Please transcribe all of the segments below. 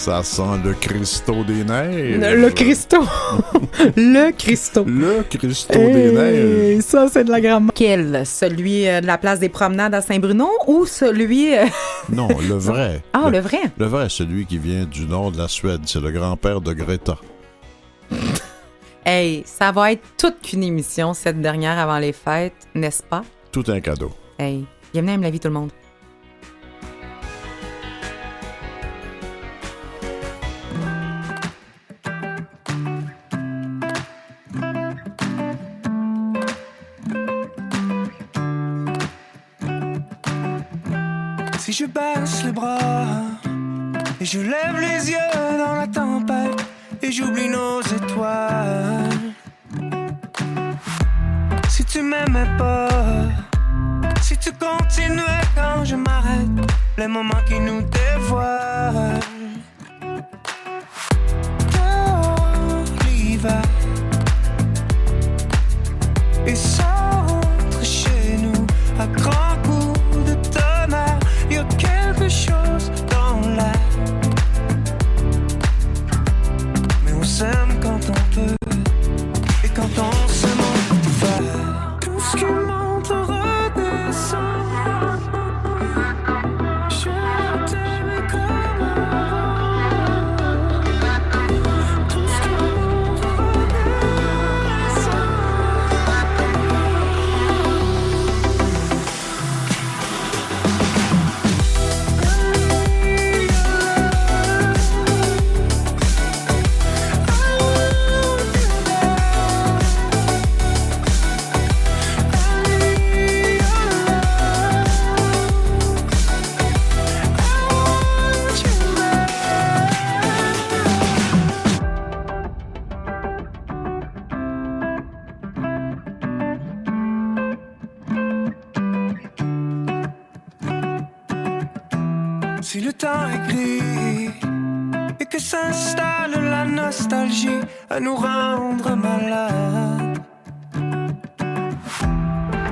Ça sent le Christo des neiges. Le, le Christo. le Christo. Le Christo des neiges. Ça, c'est de la grammaire. Quel? Celui euh, de la place des promenades à Saint-Bruno ou celui... euh, Non, le vrai. Ah, le vrai? Le vrai, celui qui vient du nord de la Suède. C'est le grand-père de Greta. Hey, ça va être toute qu'une émission, cette dernière avant les fêtes, n'est-ce pas? Tout un cadeau. Hey, bienvenue à Aime la vie tout le monde. Si je baisse les bras et je lève les yeux dans la tempête et j'oublie nos étoiles. Si tu m'aimais pas, si tu continuais quand je m'arrête, les moments qui nous dévoilent. Dans l'hiver et à nous rendre malades,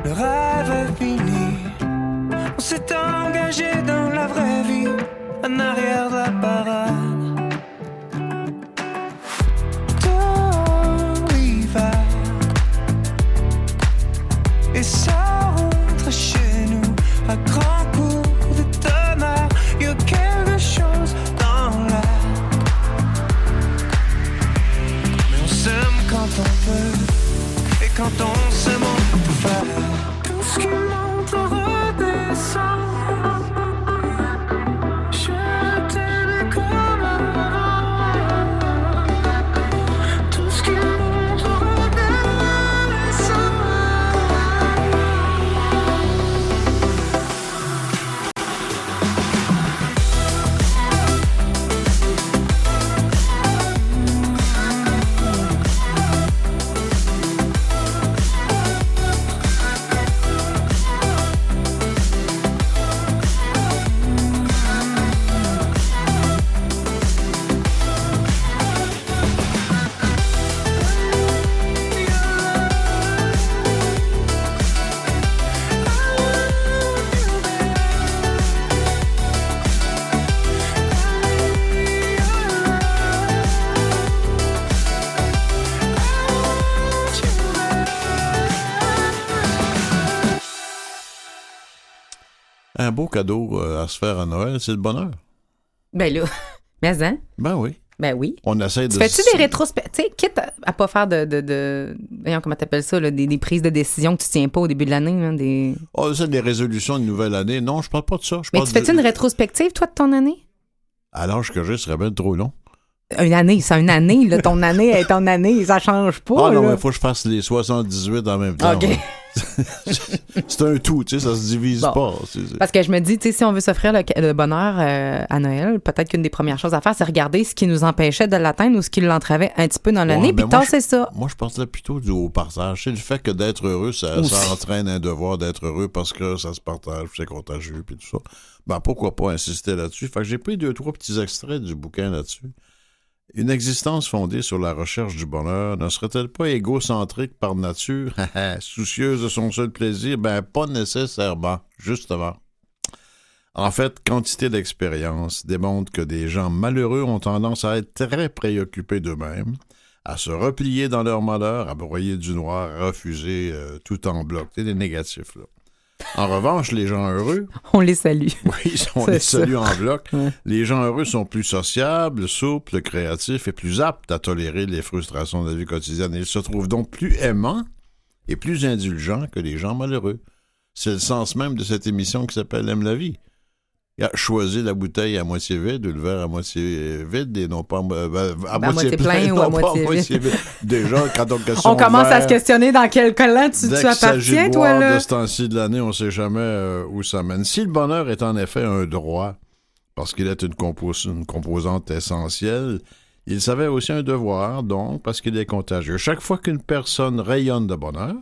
le rêve est. Un beau cadeau euh, à se faire à Noël, c'est le bonheur. Ben là, mais hein? Ben oui. Ben oui. On essaie de. Tu fais-tu des rétrospectives? Tu sais, quitte à, à pas faire de, de, de voyons, comment t'appelles ça, là, des, des prises de décision que tu tiens pas au début de l'année, là, des... Oh, c'est des résolutions de nouvelle année. Non, je parle pas de ça. Je Mais tu fais-tu de- une rétrospective, toi, de ton année? À l'âge que j'ai, ce serait bien trop long. Une année, c'est une année, là, ton année est ton année, ça change pas, Ah non, il faut que je fasse les 78 en même temps. OK. ouais. c'est un tout, tu sais, ça se divise Bon. pas. C'est- c'est- Parce que je me dis, tu sais, si on veut s'offrir le, le bonheur euh, à Noël, peut-être qu'une des premières choses à faire, c'est regarder ce qui nous empêchait de l'atteindre ou ce qui l'entravait un petit peu dans l'année, Ouais, puis moi, tasser ça. Moi, je pensais plutôt du au partage. C'est le fait que d'être heureux, ça entraîne un devoir d'être heureux parce que ça se partage, c'est contagieux, puis tout ça. Ben, pourquoi pas insister là-dessus? Fait que j'ai pris deux, trois petits extraits du bouquin là-dessus. Une existence fondée sur la recherche du bonheur ne serait-elle pas égocentrique par nature, soucieuse de son seul plaisir? Ben, pas nécessairement, justement. En fait, quantité d'expérience démontre que des gens malheureux ont tendance à être très préoccupés d'eux-mêmes, à se replier dans leur malheur, à broyer du noir, à refuser euh, tout en bloc. Des négatifs, là. En revanche, les gens heureux, On les salue. oui, on les ça. salue en bloc. Ouais. Les gens heureux sont plus sociables, souples, créatifs et plus aptes à tolérer les frustrations de la vie quotidienne. Ils se trouvent donc plus aimants et plus indulgents que les gens malheureux. C'est le sens même de cette émission qui s'appelle Aime la vie. Il a choisi la bouteille à moitié vide ou le verre à moitié vide et non pas euh, ben, à, Ben, à moitié plein ou à moitié vide. Déjà, quand on questionne On commence à se questionner dans quel collant tu, appartiens, toi, là. de ce temps-ci de l'année, on ne sait jamais euh, où ça mène. Si le bonheur est en effet un droit, parce qu'il est une, compos- une composante essentielle, il savait aussi un devoir, donc, parce qu'il est contagieux. Chaque fois qu'une personne rayonne de bonheur,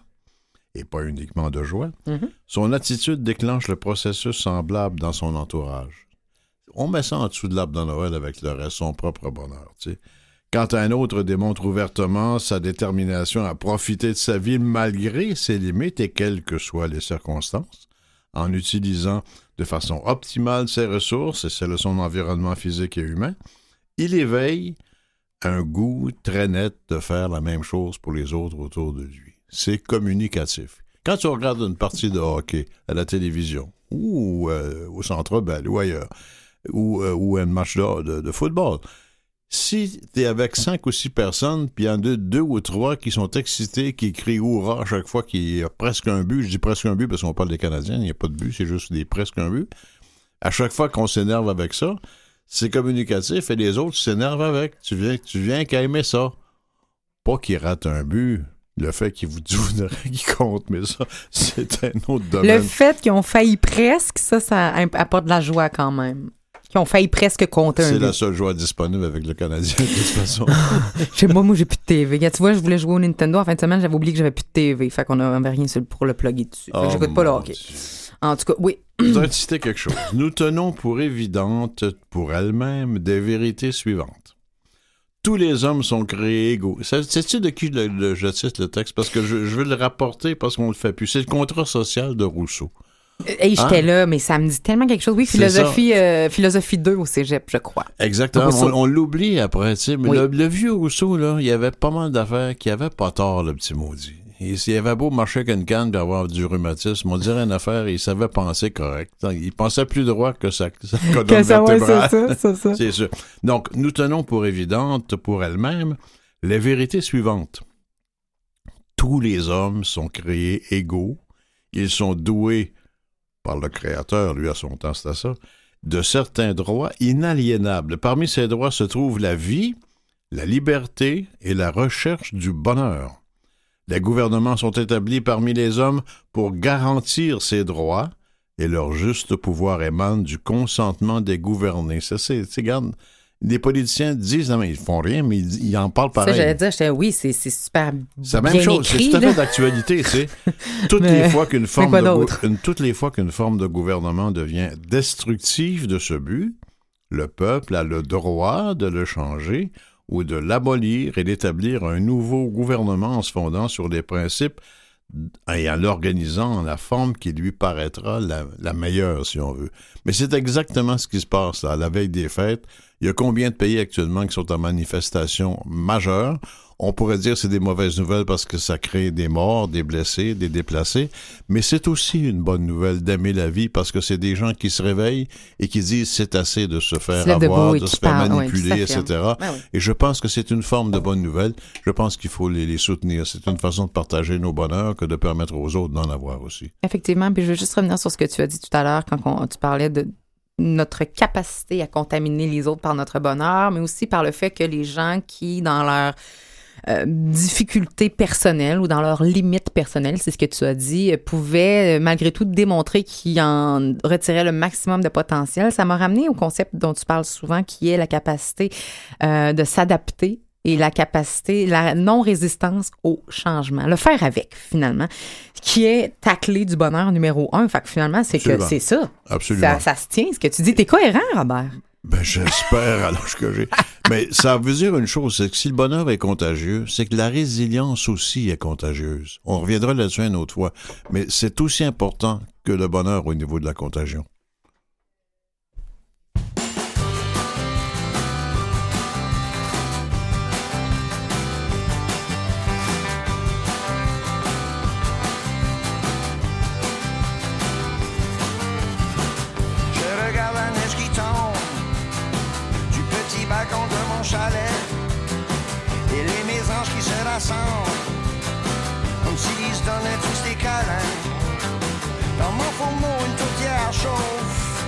et pas uniquement de joie, Mhm. son attitude déclenche le processus semblable dans son entourage. On met ça en dessous de l'arbre de Noël avec le reste, son propre bonheur. tu sais. Quand un autre démontre ouvertement sa détermination à profiter de sa vie malgré ses limites et quelles que soient les circonstances, en utilisant de façon optimale ses ressources et celles de son environnement physique et humain, il éveille un goût très net de faire la même chose pour les autres autour de lui. C'est communicatif. Quand tu regardes une partie de hockey à la télévision, ou euh, au Centre Bell, ou ailleurs, ou, euh, un match de, football, si tu es avec cinq ou six personnes, puis il y en a deux ou trois qui sont excités, qui crient hurrah à chaque fois qu'il y a presque un but, je dis presque un but parce qu'on parle des Canadiens, il n'y a pas de but, c'est juste des presque un but. À chaque fois qu'on s'énerve avec ça, c'est communicatif et les autres s'énervent avec. Tu viens, tu viens qu'à aimer ça. Pas qu'ils ratent un but. Le fait qu'ils vous disent qui compte, mais ça, c'est un autre Le domaine. fait qu'ils ont failli presque, ça, ça apporte de la joie quand même. Qu'ils ont failli presque compter un C'est la seule joie disponible avec le Canadien, de toute façon. Je sais pas, moi, j'ai plus de TV. Tu vois, je voulais jouer au Nintendo. En fin de semaine, j'avais oublié que j'avais plus de TV. Fait qu'on avait rien le- pour le plugger dessus. Fait que Oh, j'écoute pas le mon hockey. Dieu. En tout cas, oui. Je voudrais te citer quelque chose. Nous tenons pour évidentes, pour elles-mêmes, des vérités suivantes. Tous les hommes sont créés égaux. Sais-tu de qui le- le- je cite le texte? Parce que je, je veux le rapporter parce qu'on le fait plus. C'est le contrat social de Rousseau. Hey, j'étais Hein? là, mais ça me dit tellement quelque chose. Oui, philosophie, euh, philosophie 2 au cégep, je crois. Exactement. Rousseau. On, on l'oublie après, tu sais. Mais Oui. le, le vieux Rousseau, là, il y avait pas mal d'affaires qui avaient pas tort, le petit maudit. Et s'il avait beau marcher avec une canne et avoir du rhumatisme, on dirait une affaire, il savait penser correct. Il pensait plus droit que ça, ouais, c'est ça, c'est ça. C'est sûr. Donc, nous tenons pour évidentes, pour elles-mêmes, les vérités suivantes. Tous les hommes sont créés égaux. Ils sont doués par le Créateur, lui à son temps, c'était ça, de certains droits inaliénables. Parmi ces droits se trouvent la vie, la liberté et la recherche du bonheur. Les gouvernements sont établis parmi les hommes pour garantir ces droits et leur juste pouvoir émane du consentement des gouvernés. Ça, c'est, regarde, les politiciens disent, non, mais ils font rien, mais ils, ils en parlent Ça, pareil. j'allais dire, j'étais, oui, c'est super C'est la même chose, c'est tout à fait d'actualité, tu sais. Toutes Mais- les fois qu'une forme quoi de une- toutes les fois qu'une forme de gouvernement devient destructive de ce but, le peuple a le droit de le changer ou de l'abolir et d'établir un nouveau gouvernement en se fondant sur des principes et en l'organisant en la forme qui lui paraîtra la, meilleure, si on veut. Mais c'est exactement ce qui se passe là, à la veille des fêtes. Il y a combien de pays actuellement qui sont en manifestation majeure? On pourrait dire que c'est des mauvaises nouvelles parce que ça crée des morts, des blessés, des déplacés, mais c'est aussi une bonne nouvelle d'aimer la vie parce que c'est des gens qui se réveillent et qui disent c'est assez de se faire avoir, de se faire manipuler, etc. Ben oui. Et je pense que c'est une forme de bonne nouvelle. Je pense qu'il faut les, les soutenir. C'est une façon de partager nos bonheurs que de permettre aux autres d'en avoir aussi. Effectivement, puis je veux juste revenir sur ce que tu as dit tout à l'heure quand on- tu parlais de notre capacité à contaminer les autres par notre bonheur, mais aussi par le fait que les gens qui, dans leur euh, difficultés personnelles ou dans leurs limites personnelles, c'est ce que tu as dit, euh, pouvaient euh, malgré tout démontrer qu'ils en retiraient le maximum de potentiel. Ça m'a ramené au concept dont tu parles souvent, qui est la capacité euh, de s'adapter et la capacité, la non-résistance au changement. Le faire avec, finalement, qui est ta clé du bonheur numéro un. Fait que finalement, c'est que c'est ça. Absolument. Ça, ça se tient, ce que tu dis. T'es cohérent, Robert. Ben, j'espère à l'âge que j'ai. Mais ça veut dire une chose, c'est que si le bonheur est contagieux, c'est que la résilience aussi est contagieuse. On reviendra là-dessus une autre fois. Mais c'est aussi important que le bonheur au niveau de la contagion. Balcon de mon chalet. Et les mésanges qui se rassemblent, comme s'ils se donnaient tous des câlins. Dans mon fourneau, une tourtière chauffe,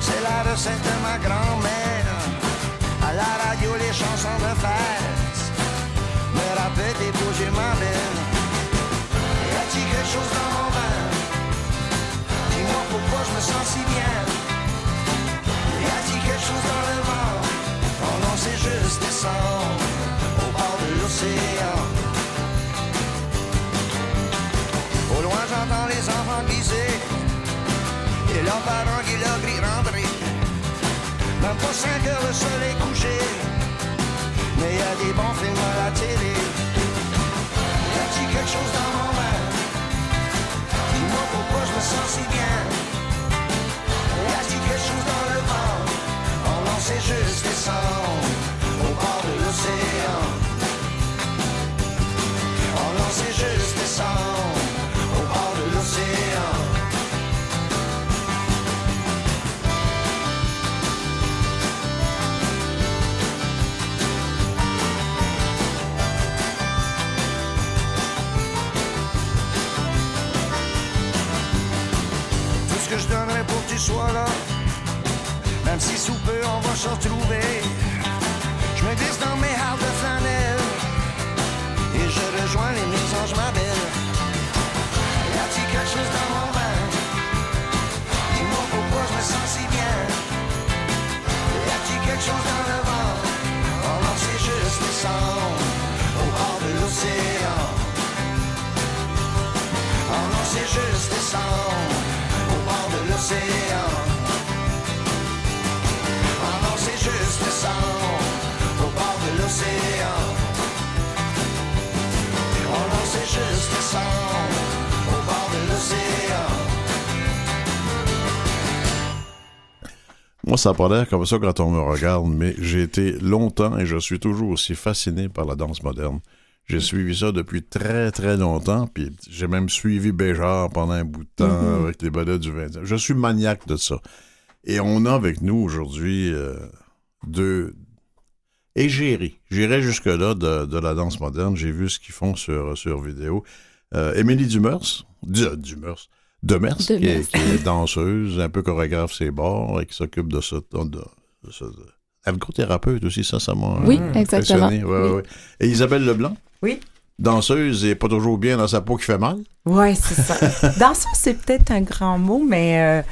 c'est la recette de ma grand-mère. À la radio, les chansons de fête me rappellent des beaux ma belle. Y a-t-il quelque chose dans mon vin? Dis-moi pourquoi je me sens si bien. Au bord de l'océan. Au loin, j'entends les enfants glisser et leurs parents qui leur crient rentrer. Même pas 5 heures, le soleil couché, mais y a des bons films à la télé. Y a-t-il quelque chose dans mon vin? Dis-moi pourquoi je me sens si bien? Y a-t-il quelque chose dans le vent? Oh non, c'est juste descendre au bord de l'océan. Oh non, c'est juste au bord de l'océan. Tout ce que je donnerais pour que tu sois là, même si sous peu on va se retrouver. Dans mes hardes de flanelle et je rejoins les mésanges, ma belle. Y a-t-il quelque chose dans mon vin? Dis-moi pourquoi je me sens si bien? Y a-t-il quelque chose dans le vent? Oh non, c'est juste descendre au bord de l'océan. Oh non, c'est juste descendre au bord de l'océan. Oh non, c'est juste bord de l'océan. Non, c'est juste descendre au bord de l'océan. Moi, ça n'a pas l'air comme ça quand on me regarde, mais j'ai été longtemps et je suis toujours aussi fasciné par la danse moderne. J'ai suivi ça depuis très, très longtemps, puis j'ai même suivi Béjar pendant un bout de temps avec les bonnets du 20 Je suis maniaque de ça. Et on a avec nous aujourd'hui euh, deux égéries. J'irai jusque-là de, de la danse moderne. J'ai vu ce qu'ils font sur, sur vidéo. Euh, Émilie Dumers, du, Dumers, Demers, qui est, Demers. qui est danseuse, un peu chorégraphe ses bords, et qui s'occupe de ça. De, de, de ça- de- ergothérapeute aussi, ça, ça m'a Oui, euh, exactement. impressionné. Ouais, Oui. ouais, ouais. Et Isabelle Leblanc, Oui. danseuse et pas toujours bien dans sa peau qui fait mal. Ouais, c'est ça. Danseuse, c'est peut-être un grand mot, mais euh,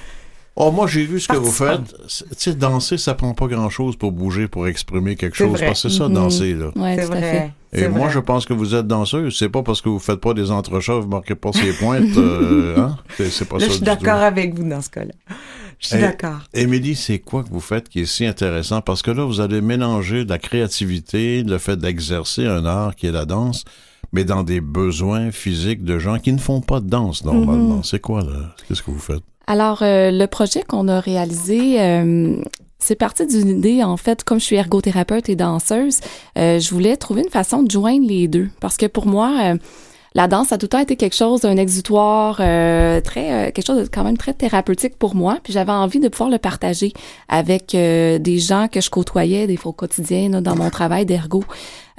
Oh, moi, j'ai vu ce que vous faites. C'est- Tu sais, danser, ça prend pas grand-chose pour bouger, pour exprimer quelque chose. vrai. Parce que c'est ça, Mhm. danser, là. Oui, c'est fait. vrai. Et moi, vrai. je pense que vous êtes danseuse. C'est pas parce que vous faites pas des entrechats, vous marquez pas ces pointes. euh, hein? C'est pas Là, ça je suis d'accord avec vous dans ce cas-là. Je suis d'accord. Émilie, c'est quoi que vous faites qui est si intéressant? Parce que là, vous allez mélanger de la créativité, le fait d'exercer un art qui est la danse, mais dans des besoins physiques de gens qui ne font pas de danse normalement. C'est quoi, là? Qu'est-ce que vous faites? Alors, euh, le projet qu'on a réalisé, euh, c'est parti d'une idée, en fait, comme je suis ergothérapeute et danseuse, euh, je voulais trouver une façon de joindre les deux. Parce que pour moi, euh, la danse a tout le temps été quelque chose d'un exutoire euh, très euh, quelque chose de quand même très thérapeutique pour moi puis j'avais envie de pouvoir le partager avec des gens que je côtoyais des fois au quotidien là, dans mon travail d'ergo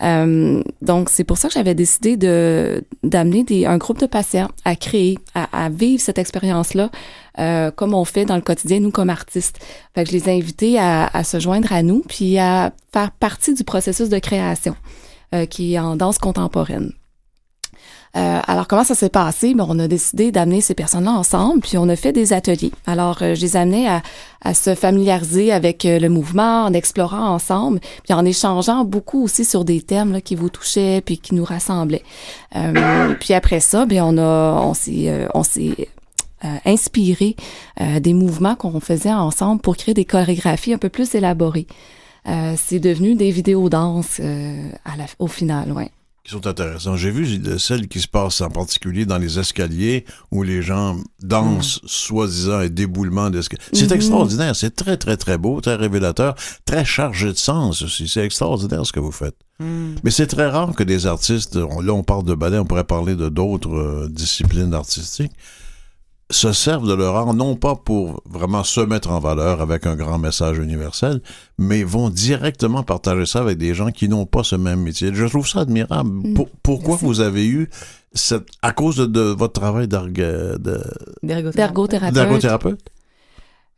Euh, donc c'est pour ça que j'avais décidé de d'amener un groupe de patients à créer à, à vivre cette expérience là euh, comme on fait dans le quotidien nous comme artistes fait que je les ai invités à, à se joindre à nous puis à faire partie du processus de création euh, qui est en danse contemporaine euh, alors, comment ça s'est passé? Ben, on a décidé d'amener ces personnes-là ensemble, puis on a fait des ateliers. Alors, euh, je les amenais à, à se familiariser avec euh, le mouvement, en explorant ensemble, puis en échangeant beaucoup aussi sur des thèmes là, qui vous touchaient, puis qui nous rassemblaient. Euh, puis après ça, ben, on a, on s'est, euh, on s'est euh, inspiré euh, des mouvements qu'on faisait ensemble pour créer des chorégraphies un peu plus élaborées. Euh, c'est devenu des vidéos danse euh, à la, au final, ouais. qui sont intéressants. J'ai vu celles qui se passent en particulier dans les escaliers où les gens dansent soi-disant un déboulement d'escalier. C'est Mhm. extraordinaire, c'est très très très beau, très révélateur, très chargé de sens aussi. C'est extraordinaire ce que vous faites. Hmm. Mais c'est très rare que des artistes, on- là on parle de ballet, on pourrait parler de d'autres euh, disciplines artistiques, se servent de leur art, non pas pour vraiment se mettre en valeur avec un grand message universel, mais vont directement partager ça avec des gens qui n'ont pas ce même métier. Je trouve ça admirable. Pour- pourquoi Merci. vous avez eu cette, à cause de, de votre travail de- D'ergothérapeute. d'ergothérapeute?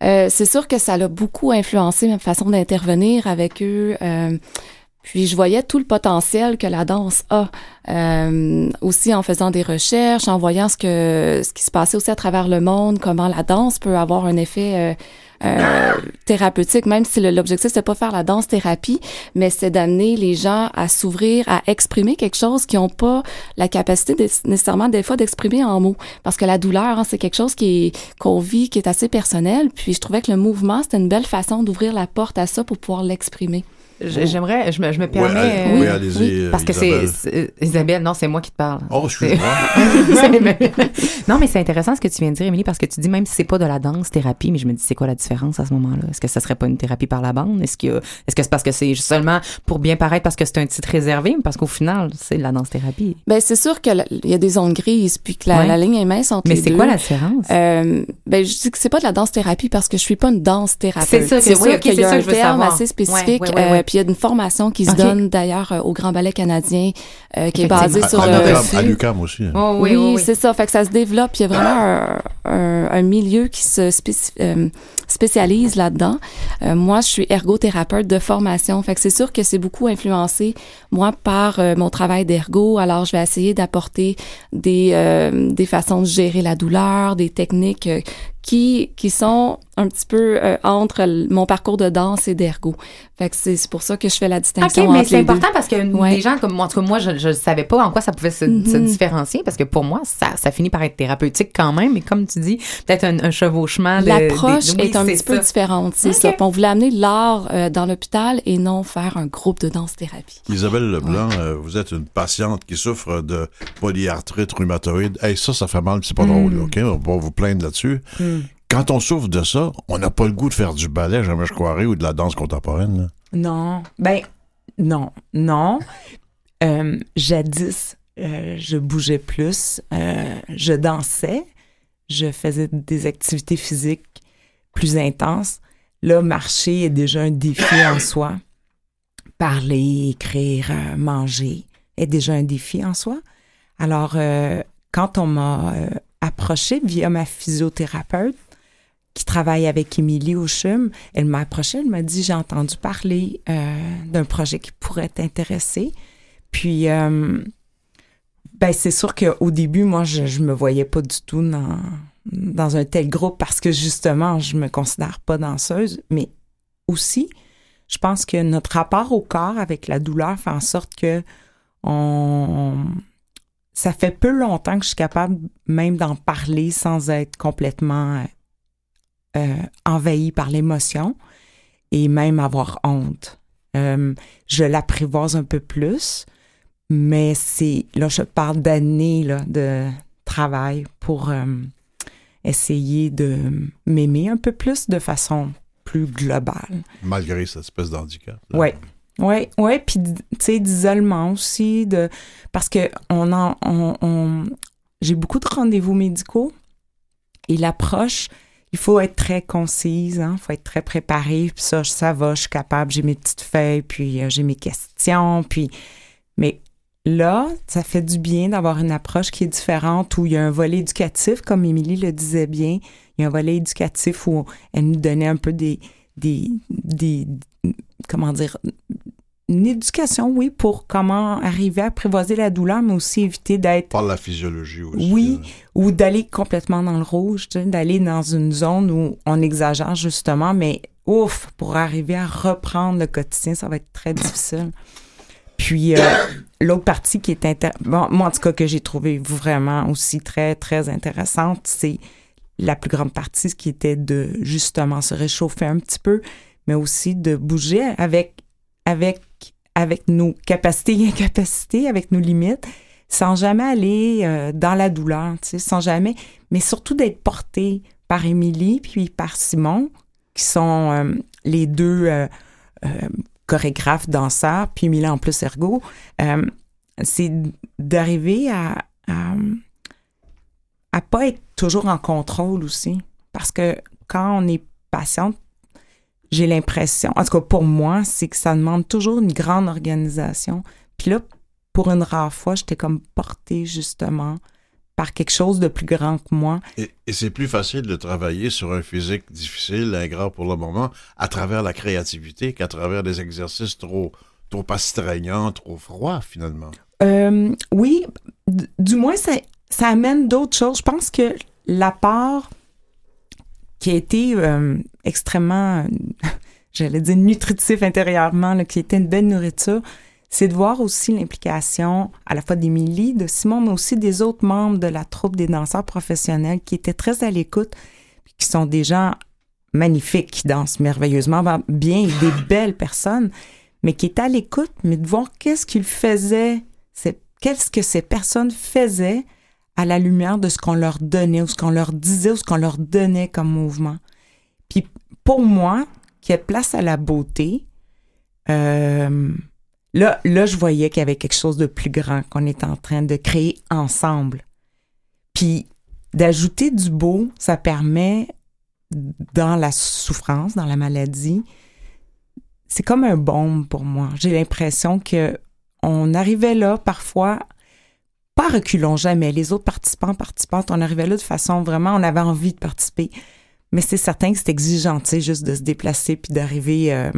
Euh, c'est sûr que ça l'a beaucoup influencé ma façon d'intervenir avec eux. euh, puis je voyais tout le potentiel que la danse a. Euh, aussi en faisant des recherches, en voyant ce que ce qui se passait aussi à travers le monde, comment la danse peut avoir un effet euh, euh, thérapeutique, même si l'objectif c'est pas faire la danse thérapie, mais c'est d'amener les gens à s'ouvrir, à exprimer quelque chose qu'ils n'ont pas la capacité nécessairement des fois d'exprimer en mots, parce que la douleur hein, c'est quelque chose qui qu'on vit, qui est assez personnel. Puis je trouvais que le mouvement c'était une belle façon d'ouvrir la porte à ça pour pouvoir l'exprimer. J- J'aimerais, je me, je me permets. Oui, euh, oui, allez-y, euh, Parce que c'est, Isabelle. c'est- Isabelle, non, c'est moi qui te parle. Oh, excuse-moi. Non, mais c'est intéressant ce que tu viens de dire, Émilie, parce que tu dis même si c'est pas de la danse thérapie, mais je me dis c'est quoi la différence à ce moment-là? Est-ce que ça serait pas une thérapie par la bande? Est-ce que est-ce que c'est parce que c'est seulement pour bien paraître parce que c'est un titre réservé, mais parce qu'au final c'est de la danse thérapie. Ben c'est sûr que la- il y a des zones grises, puis que la, Ouais. la ligne est mince entre Mais les c'est quoi la différence? Euh, ben je dis que c'est pas de la danse thérapie parce que je suis pas une danse thérapeute. C'est ça c'est oui, sûr ok, qu'il c'est y a ça un que je veux terme savoir. assez spécifique. Ouais, ouais, ouais, ouais. euh, puis il y a une formation qui se donne d'ailleurs euh, au Grand Ballet canadien euh, qui est basée sur à à l'UQAM aussi. hein. Oh, oui, c'est ça. Fait que ça se développe. Il y a vraiment un, un- un milieu qui se euh, spécialise là-dedans. Euh, moi, je suis ergothérapeute de formation. Fait que c'est sûr que c'est beaucoup influencé, moi, par euh, mon travail d'ergo. Alors, je vais essayer d'apporter des, euh, des façons de gérer la douleur, des techniques euh, qui, qui sont un petit peu euh, entre mon parcours de danse et d'ergo. Fait que c'est c'est pour ça que je fais la distinction OK, mais c'est deux. important parce que Ouais. des gens comme moi, en tout cas, moi, je ne savais pas en quoi ça pouvait se, Mhm. se différencier parce que pour moi, ça, ça finit par être thérapeutique quand même. Mais comme tu dis, peut-être un, un chevauchement. L'approche oui, est un petit peu différente, c'est ça. Puis on voulait amener l'art euh, dans l'hôpital et non faire un groupe de danse-thérapie. Isabelle Leblanc, euh, vous êtes une patiente qui souffre de polyarthrite rhumatoïde. Hey, ça, ça fait mal, puis c'est pas Mm. drôle, OK? On va pas vous plaindre là-dessus. Hmm. Quand on souffre de ça, on n'a pas le goût de faire du ballet, jamais je croirais, ou de la danse contemporaine. là. Non. Ben, non, non. Euh, jadis, euh, je bougeais plus, euh, je dansais, je faisais des activités physiques plus intenses. Là, marcher est déjà un défi en soi. Parler, écrire, manger est déjà un défi en soi. Alors, quand on m'a approché via ma physiothérapeute, qui travaille avec Émilie au CHUM, elle m'a approché, elle m'a dit j'ai entendu parler euh, d'un projet qui pourrait t'intéresser. Puis, euh, ben c'est sûr qu'au début, moi, je, je me voyais pas du tout dans, dans un tel groupe parce que justement, je me considère pas danseuse, mais aussi, je pense que notre rapport au corps avec la douleur fait en sorte que on, ça fait peu longtemps que je suis capable même d'en parler sans être complètement euh, envahie par l'émotion et même avoir honte. Euh, je l'apprivoise un peu plus, mais c'est là je parle d'années là, de travail pour euh, essayer de m'aimer un peu plus de façon plus globale. Malgré cette espèce d'handicap. là. Ouais. Ouais, ouais, puis tu sais d'isolement aussi de parce que on en on, on- j'ai beaucoup de rendez-vous médicaux et l'approche il faut être très concise, hein, faut être très préparé, puis ça ça va, je suis capable, j'ai mes petites feuilles, puis euh, j'ai mes questions, puis mais là, ça fait du bien d'avoir une approche qui est différente où il y a un volet éducatif comme Émilie le disait bien, il y a un volet éducatif où elle nous donnait un peu des des des comment dire une éducation, oui, pour comment arriver à apprivoiser la douleur, mais aussi éviter d'être Par la physiologie aussi. Oui. là. ou d'aller complètement dans le rouge, tu sais, d'aller dans une zone où on exagère justement, mais ouf, pour arriver à reprendre le quotidien, ça va être très difficile. Puis euh, l'autre partie qui est intér- bon, moi en tout cas que j'ai trouvé vraiment aussi très très intéressante, c'est la plus grande partie ce qui était de justement se réchauffer un petit peu, mais aussi de bouger avec avec avec nos capacités et incapacités, avec nos limites, sans jamais aller euh, dans la douleur, tu sais, sans jamais, mais surtout d'être porté par Émilie puis par Simon, qui sont euh, les deux euh, chorégraphes, danseurs, puis Émilie en plus ergo. C'est d'arriver à, à, à pas être toujours en contrôle aussi. Parce que quand on est patiente, j'ai l'impression, en tout cas pour moi, c'est que ça demande toujours une grande organisation. Puis là, pour une rare fois, j'étais comme portée justement par quelque chose de plus grand que moi. Et, et c'est plus facile de travailler sur un physique difficile, ingrat pour le moment, à travers la créativité qu'à travers des exercices trop, trop astreignants, trop froids, finalement. Euh, oui, du moins, ça, ça amène d'autres choses. Je pense que l'apport qui a été euh, extrêmement, euh, j'allais dire nutritif intérieurement, là, qui était une belle nourriture, c'est de voir aussi l'implication à la fois d'Émilie, de Simon, mais aussi des autres membres de la troupe des danseurs professionnels qui étaient très à l'écoute, qui sont des gens magnifiques, qui dansent merveilleusement bien, des belles personnes, mais qui étaient à l'écoute, mais de voir qu'est-ce qu'ils faisaient, c'est- qu'est-ce que ces personnes faisaient à la lumière de ce qu'on leur donnait, ou ce qu'on leur disait, ou ce qu'on leur donnait comme mouvement. Puis pour moi, qui est place à la beauté, euh, là, je voyais qu'il y avait quelque chose de plus grand qu'on était en train de créer ensemble. Puis d'ajouter du beau, ça permet dans la souffrance, dans la maladie, c'est comme un baume pour moi. J'ai l'impression que on arrivait là parfois, pas reculons jamais. Les autres participants, participantes, on arrivait là de façon vraiment, on avait envie de participer. Mais c'est certain que c'est exigeant, tu sais, juste de se déplacer puis d'arriver euh,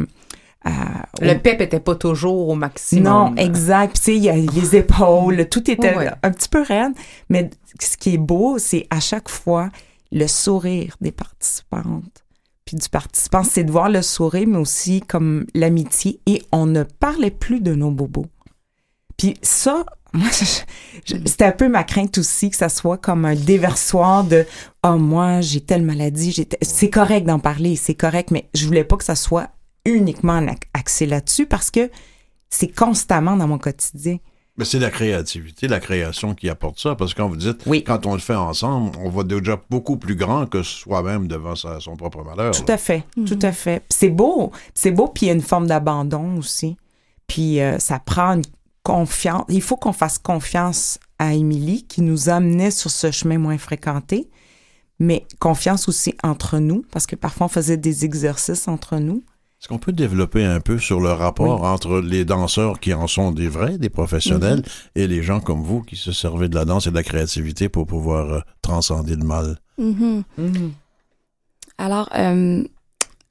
à. Le au- PEP était pas toujours au maximum. non, exact. Puis, tu sais, il y a les épaules, tout était ouais. un petit peu raide. Mais ce qui est beau, c'est à chaque fois le sourire des participantes. Puis du participant, c'est de voir le sourire, mais aussi comme l'amitié. Et on ne parlait plus de nos bobos. Puis ça, moi, c'était un peu ma crainte aussi que ça soit comme un déversoir de « Oh, moi, j'ai telle maladie. j'ai C'est correct d'en parler, c'est correct, mais je voulais pas que ça soit uniquement axé là-dessus parce que c'est constamment dans mon quotidien. Mais c'est la créativité, la création qui apporte ça, parce que quand vous dites, Oui. quand on le fait ensemble, on va déjà beaucoup plus grand que soi-même devant sa- son propre malheur. Tout là. à fait, tout à fait. C'est beau, c'est beau, puis il y a une forme d'abandon aussi. Puis euh, ça prend une confiance. Il faut qu'on fasse confiance à Émilie qui nous amenait sur ce chemin moins fréquenté, mais confiance aussi entre nous, parce que parfois on faisait des exercices entre nous. Est-ce qu'on peut développer un peu sur le rapport entre les danseurs qui en sont des vrais, des professionnels, et les gens comme vous qui se servaient de la danse et de la créativité pour pouvoir euh, transcender le mal? Mhm. Alors, euh,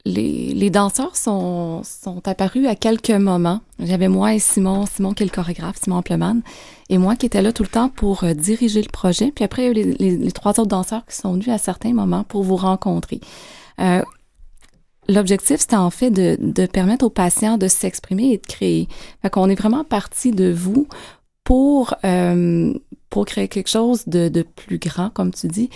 les, danseurs sont, sont apparus à quelques moments. J'avais moi et Simon, Simon qui est le chorégraphe, Simon Ampleman, et moi qui étais là tout le temps pour euh, diriger le projet. Puis après, il y a eu les, trois autres danseurs qui sont venus à certains moments pour vous rencontrer. Euh, L'objectif, c'était en fait de, de permettre aux patients de s'exprimer et de créer. Fait qu'on est vraiment parti de vous pour, euh, pour créer quelque chose de, de plus grand, comme tu dis.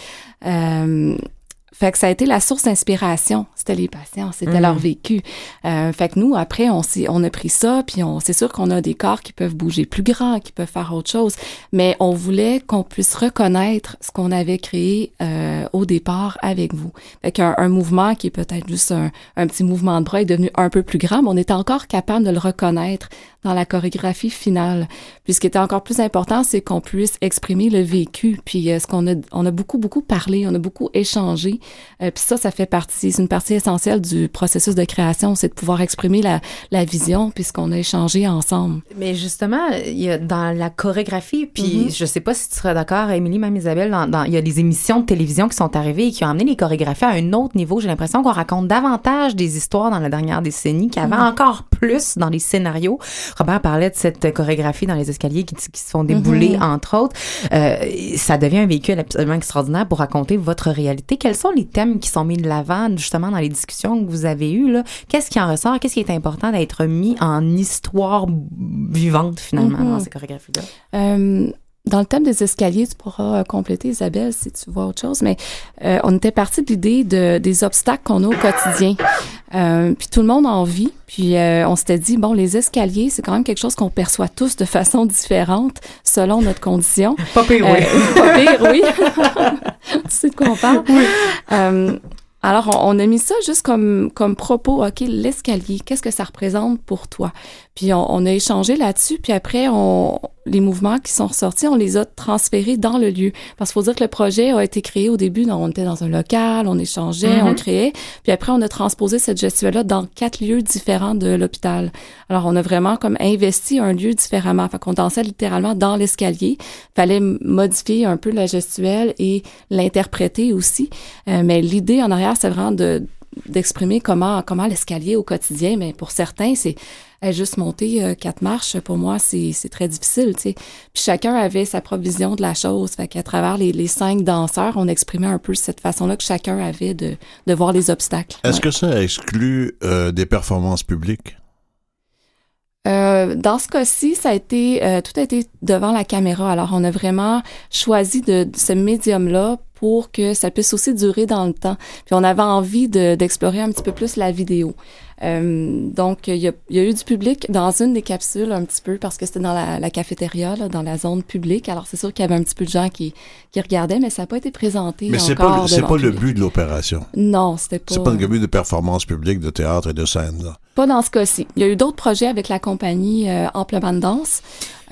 Fait que ça a été la source d'inspiration. C'était les patients, c'était leur vécu. Euh, fait que nous, après, on, s'est- on a pris ça, puis on, c'est sûr qu'on a des corps qui peuvent bouger plus grands, qui peuvent faire autre chose, mais on voulait qu'on puisse reconnaître ce qu'on avait créé euh, au départ avec vous. Fait qu'un un mouvement qui est peut-être juste un, un petit mouvement de bras est devenu un peu plus grand, mais on était encore capable de le reconnaître dans la chorégraphie finale. Puis ce qui était encore plus important, c'est qu'on puisse exprimer le vécu. Puis euh, ce qu'on a, on a beaucoup, beaucoup parlé, on a beaucoup échangé. Euh, puis ça, ça fait partie, c'est une partie essentielle du processus de création, c'est de pouvoir exprimer la, la vision, puis ce qu'on a échangé ensemble. Mais justement, il y a dans la chorégraphie, puis Mhm. je sais pas si tu seras d'accord, Émilie, même Isabelle, dans, dans- il y a des émissions de télévision qui sont arrivées et qui ont amené les chorégraphies à un autre niveau. J'ai l'impression qu'on raconte davantage des histoires dans la dernière décennie qu'il y avait encore plus dans les scénarios. Robert parlait de cette chorégraphie dans les escaliers qui, qui se font débouler, Mhm. entre autres. Euh, ça devient un véhicule absolument extraordinaire pour raconter votre réalité. Quels sont les thèmes qui sont mis de l'avant, justement, dans les discussions que vous avez eues? là? Qu'est-ce qui en ressort? Qu'est-ce qui est important d'être mis en histoire vivante, finalement, Mhm. dans ces chorégraphies-là? Euh, dans le thème des escaliers, tu pourras euh, compléter, Isabelle, si tu vois autre chose, mais euh, on était parti de l'idée de, des obstacles qu'on a au quotidien. Euh, puis tout le monde en vit. Puis euh, on s'était dit, bon, les escaliers, c'est quand même quelque chose qu'on perçoit tous de façon différente selon notre condition. Pas pire, Euh, pas pire, oui. tu sais de quoi on parle? Euh, alors, on, on a mis ça juste comme, comme propos. OK, l'escalier, qu'est-ce que ça représente pour toi? Puis on, on a échangé là-dessus. Puis après, on, les mouvements qui sont ressortis, on les a transférés dans le lieu. Parce qu'il faut dire que le projet a été créé au début, on était dans un local, on échangeait, on Mhm. créait, puis après on a transposé cette gestuelle-là dans quatre lieux différents de l'hôpital. Alors on a vraiment comme investi un lieu différemment. Fait qu'on dansait littéralement dans l'escalier. Fallait modifier un peu la gestuelle et l'interpréter aussi. Euh, mais l'idée en arrière, c'est vraiment de d'exprimer comment comment l'escalier au quotidien. Mais pour certains, c'est juste monter euh, quatre marches. Pour moi, c'est très difficile. Tu sais. Puis chacun avait sa propre vision de la chose. Fait qu'à travers les, les cinq danseurs, on exprimait un peu cette façon-là que chacun avait de de voir les obstacles. Est-ce Ouais. que ça exclut euh, des performances publiques? Euh, dans ce cas-ci, ça a été euh, tout a été devant la caméra. Alors, on a vraiment choisi de, de ce médium-là pour que ça puisse aussi durer dans le temps. Puis, on avait envie de- d'explorer un petit peu plus la vidéo. Euh, donc, il y, a, il y a eu du public dans une des capsules un petit peu parce que c'était dans la, la cafétéria, là, dans la zone publique. Alors, c'est sûr qu'il y avait un petit peu de gens qui, qui regardaient, mais ça n'a pas été présenté Mais c'est pas, le- c'est pas le public. but de l'opération. Non, c'était pas. C'est pas le but de performance publique, de théâtre et de scène. Là. Pas dans ce cas-ci. Il y a eu d'autres projets avec la compagnie euh, Amplement de danse.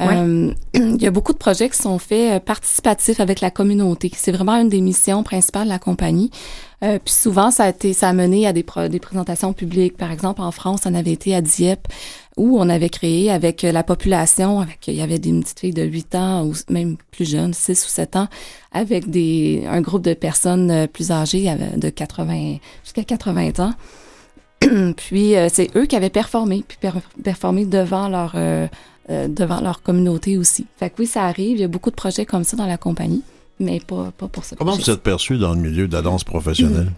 Euh, il y a beaucoup de projets qui sont faits euh, participatifs avec la communauté. C'est vraiment une des missions principales de la compagnie. Euh, puis souvent, ça a été, ça a mené à des, des présentations publiques. Par exemple, en France, on avait été à Dieppe où on avait créé avec euh, la population, avec il y avait des petites filles de 8 ans ou même plus jeunes, 6 ou 7 ans, avec des un groupe de personnes euh, plus âgées de 80 jusqu'à 80 ans. puis euh, c'est eux qui avaient performé, puis per- performé devant leur euh, devant leur communauté aussi. Fait que oui, ça arrive. Il y a beaucoup de projets comme ça dans la compagnie, mais pas pas pour ce Comment vous êtes perçu dans le milieu de la danse professionnelle?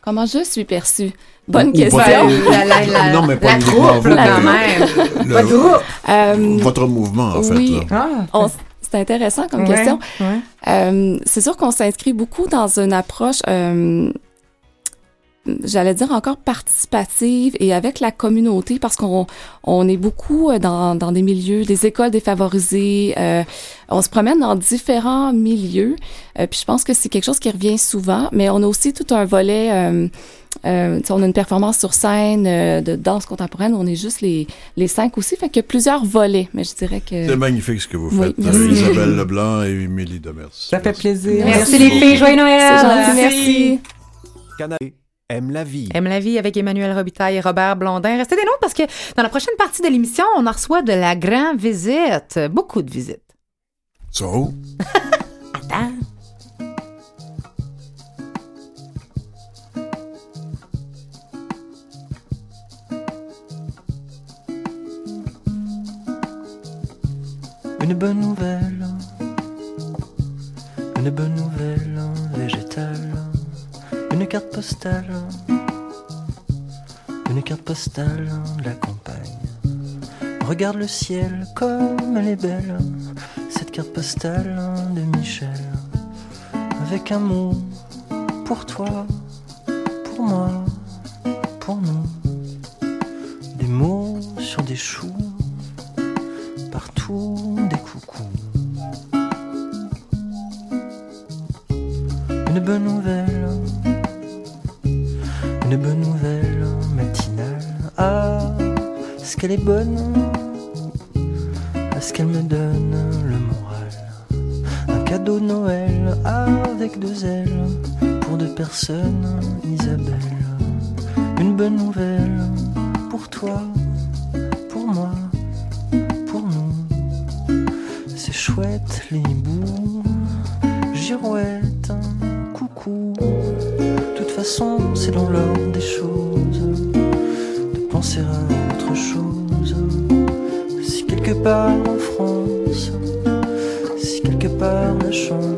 Comment je suis perçue? Bonne Ou question. votre- la, la, la, Non, mais pas la troupe, vous, quand même. Le- groupe. Euh, votre mouvement, en fait. oui. Ah, c'est intéressant comme ouais, question. ouais. Euh, c'est sûr qu'on s'inscrit beaucoup dans une approche, euh, j'allais dire encore participative et avec la communauté parce qu'on on est beaucoup dans, dans des milieux, des écoles défavorisées. euh, on se promène dans différents milieux. euh, puis je pense que c'est quelque chose qui revient souvent, mais on a aussi tout un volet. Euh, euh, tu sais, on a une performance sur scène euh, de danse contemporaine. On est juste les, les cinq aussi. Fait qu'il y a plusieurs volets, mais je dirais que... C'est magnifique ce que vous faites. merci. Euh, Isabelle Leblanc et Émilie Demers. Ça fait plaisir. Merci les filles, joyeux Noël. C'est gentil, merci. Canal aime la vie. Aime la vie avec Emmanuel Robitaille et Robert Blondin. Restez des nôtres parce que dans la prochaine partie de l'émission, on en reçoit de la grande visite. Beaucoup de visites. So, Attends. Une bonne nouvelle, une bonne nouvelle une carte postale, une carte postale de la campagne. Regarde le ciel comme elle est belle, cette carte postale de Michel, avec un mot pour toi, pour moi, pour nous, des mots sur des choux partout des coucous. Une bonne nouvelle, une bonne nouvelle matinale. Ah, est-ce qu'elle est bonne? Est-ce qu'elle me donne le moral? Un cadeau de Noël avec deux ailes pour deux personnes, Isabelle. Une bonne nouvelle pour toi, pour moi pour nous. C'est chouette les hiboux, girouette, c'est dans l'ordre des choses de penser à autre chose. Si quelque part en France, si quelque part la chance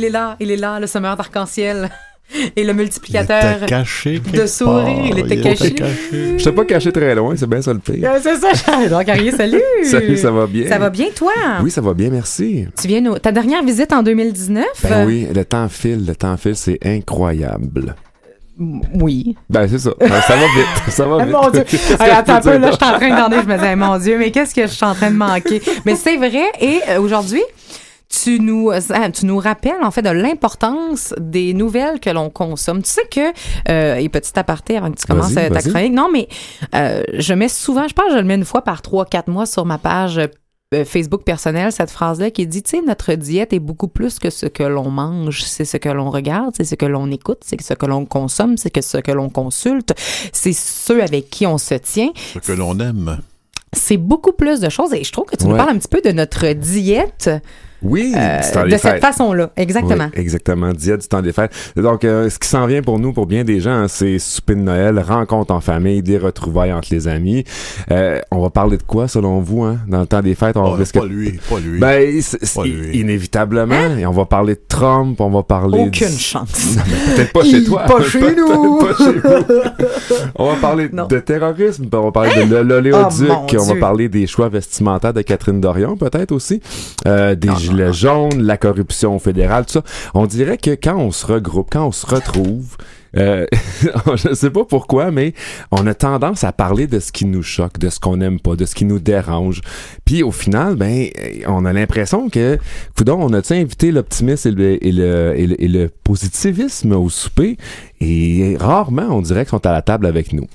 Il est là, il est là, le semeur d'arc-en-ciel. Et le Il multiplicateur était caché de sourire, il était caché. Je t'ai pas caché très loin, c'est bien ça le pire. Euh, C'est ça, Jean Carrier, salut! Salut, ça va bien? Ça va bien, toi? Oui, ça va bien, merci. Tu viens nous... Ta dernière visite en 2019? Ben oui, le temps file, le temps file, c'est incroyable. Oui. Ben c'est ça, Ben, ça va vite, ça va Ah, vite. mon Dieu. Je attends un peu, là, je suis en train d'entendre, je me disais, mon Dieu, mais qu'est-ce que je suis en train de manquer? Mais c'est vrai, et euh, aujourd'hui, tu nous, euh, tu nous rappelles, en fait, de l'importance des nouvelles que l'on consomme. Tu sais que, euh, et petit aparté avant que tu commences euh, ta chronique, non, mais euh, je mets souvent, je pense que je le mets une fois par trois, quatre mois sur ma page Facebook personnelle, cette phrase-là qui dit, tu sais, notre diète est beaucoup plus que ce que l'on mange, c'est ce que l'on regarde, c'est ce que l'on écoute, c'est ce que l'on consomme, c'est ce que l'on consulte, c'est ceux avec qui on se tient. Ce que l'on aime. C'est beaucoup plus de choses et je trouve que tu nous parles un petit peu de notre diète Oui, euh, du temps de des cette fêtes. façon-là. Exactement. Oui, exactement. Diète du temps des fêtes. Donc, euh, ce qui s'en vient pour nous, pour bien des gens, hein, c'est souper de Noël, rencontre en famille, des retrouvailles entre les amis. Euh, on va parler de quoi, selon vous, hein, dans le temps des fêtes? On Oh, risque- pas lui, pas lui. Ben, c'est- c'est- Pas lui. inévitablement. Et on va parler de Trump, on va parler... Hein? Aucune du- chance. Peut-être pas chez toi. Pas chez nous. pas chez vous. On va parler Non. de terrorisme, on va parler de l'oléoduc, Oh, on va parler des choix vestimentaires de Catherine Dorion, peut-être aussi, euh, des gilets jaunes, la corruption fédérale, tout ça. On dirait que quand on se regroupe, quand on se retrouve, euh, je sais pas pourquoi, mais on a tendance à parler de ce qui nous choque, de ce qu'on n'aime pas, de ce qui nous dérange. Puis au final, ben, on a l'impression que, coudon, on a-tu invité l'optimisme et le, et, le, positivisme au souper, et rarement on dirait qu'ils sont à la table avec nous.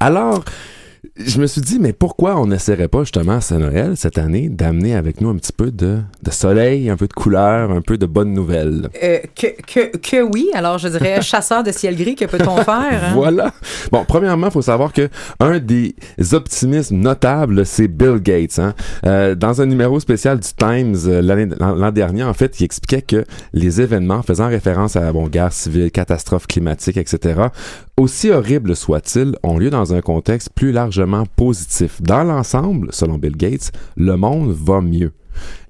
Alors, je me suis dit, mais pourquoi on n'essaierait pas justement à Noël cette année d'amener avec nous un petit peu de, de soleil, un peu de couleur, un peu de bonnes nouvelles? Euh, que, que, que oui. Alors, je dirais chasseur de ciel gris, que peut-on faire? hein? Voilà. Bon, premièrement, il faut savoir que un des optimismes notables, c'est Bill Gates. Hein. Euh, dans un numéro spécial du Times euh, l'an dernier, en fait, il expliquait que les événements faisant référence à la bon, guerre civile, catastrophe climatique, etc., aussi horribles soient-ils, ont lieu dans un contexte plus largement positif. Dans l'ensemble, selon Bill Gates, le monde va mieux.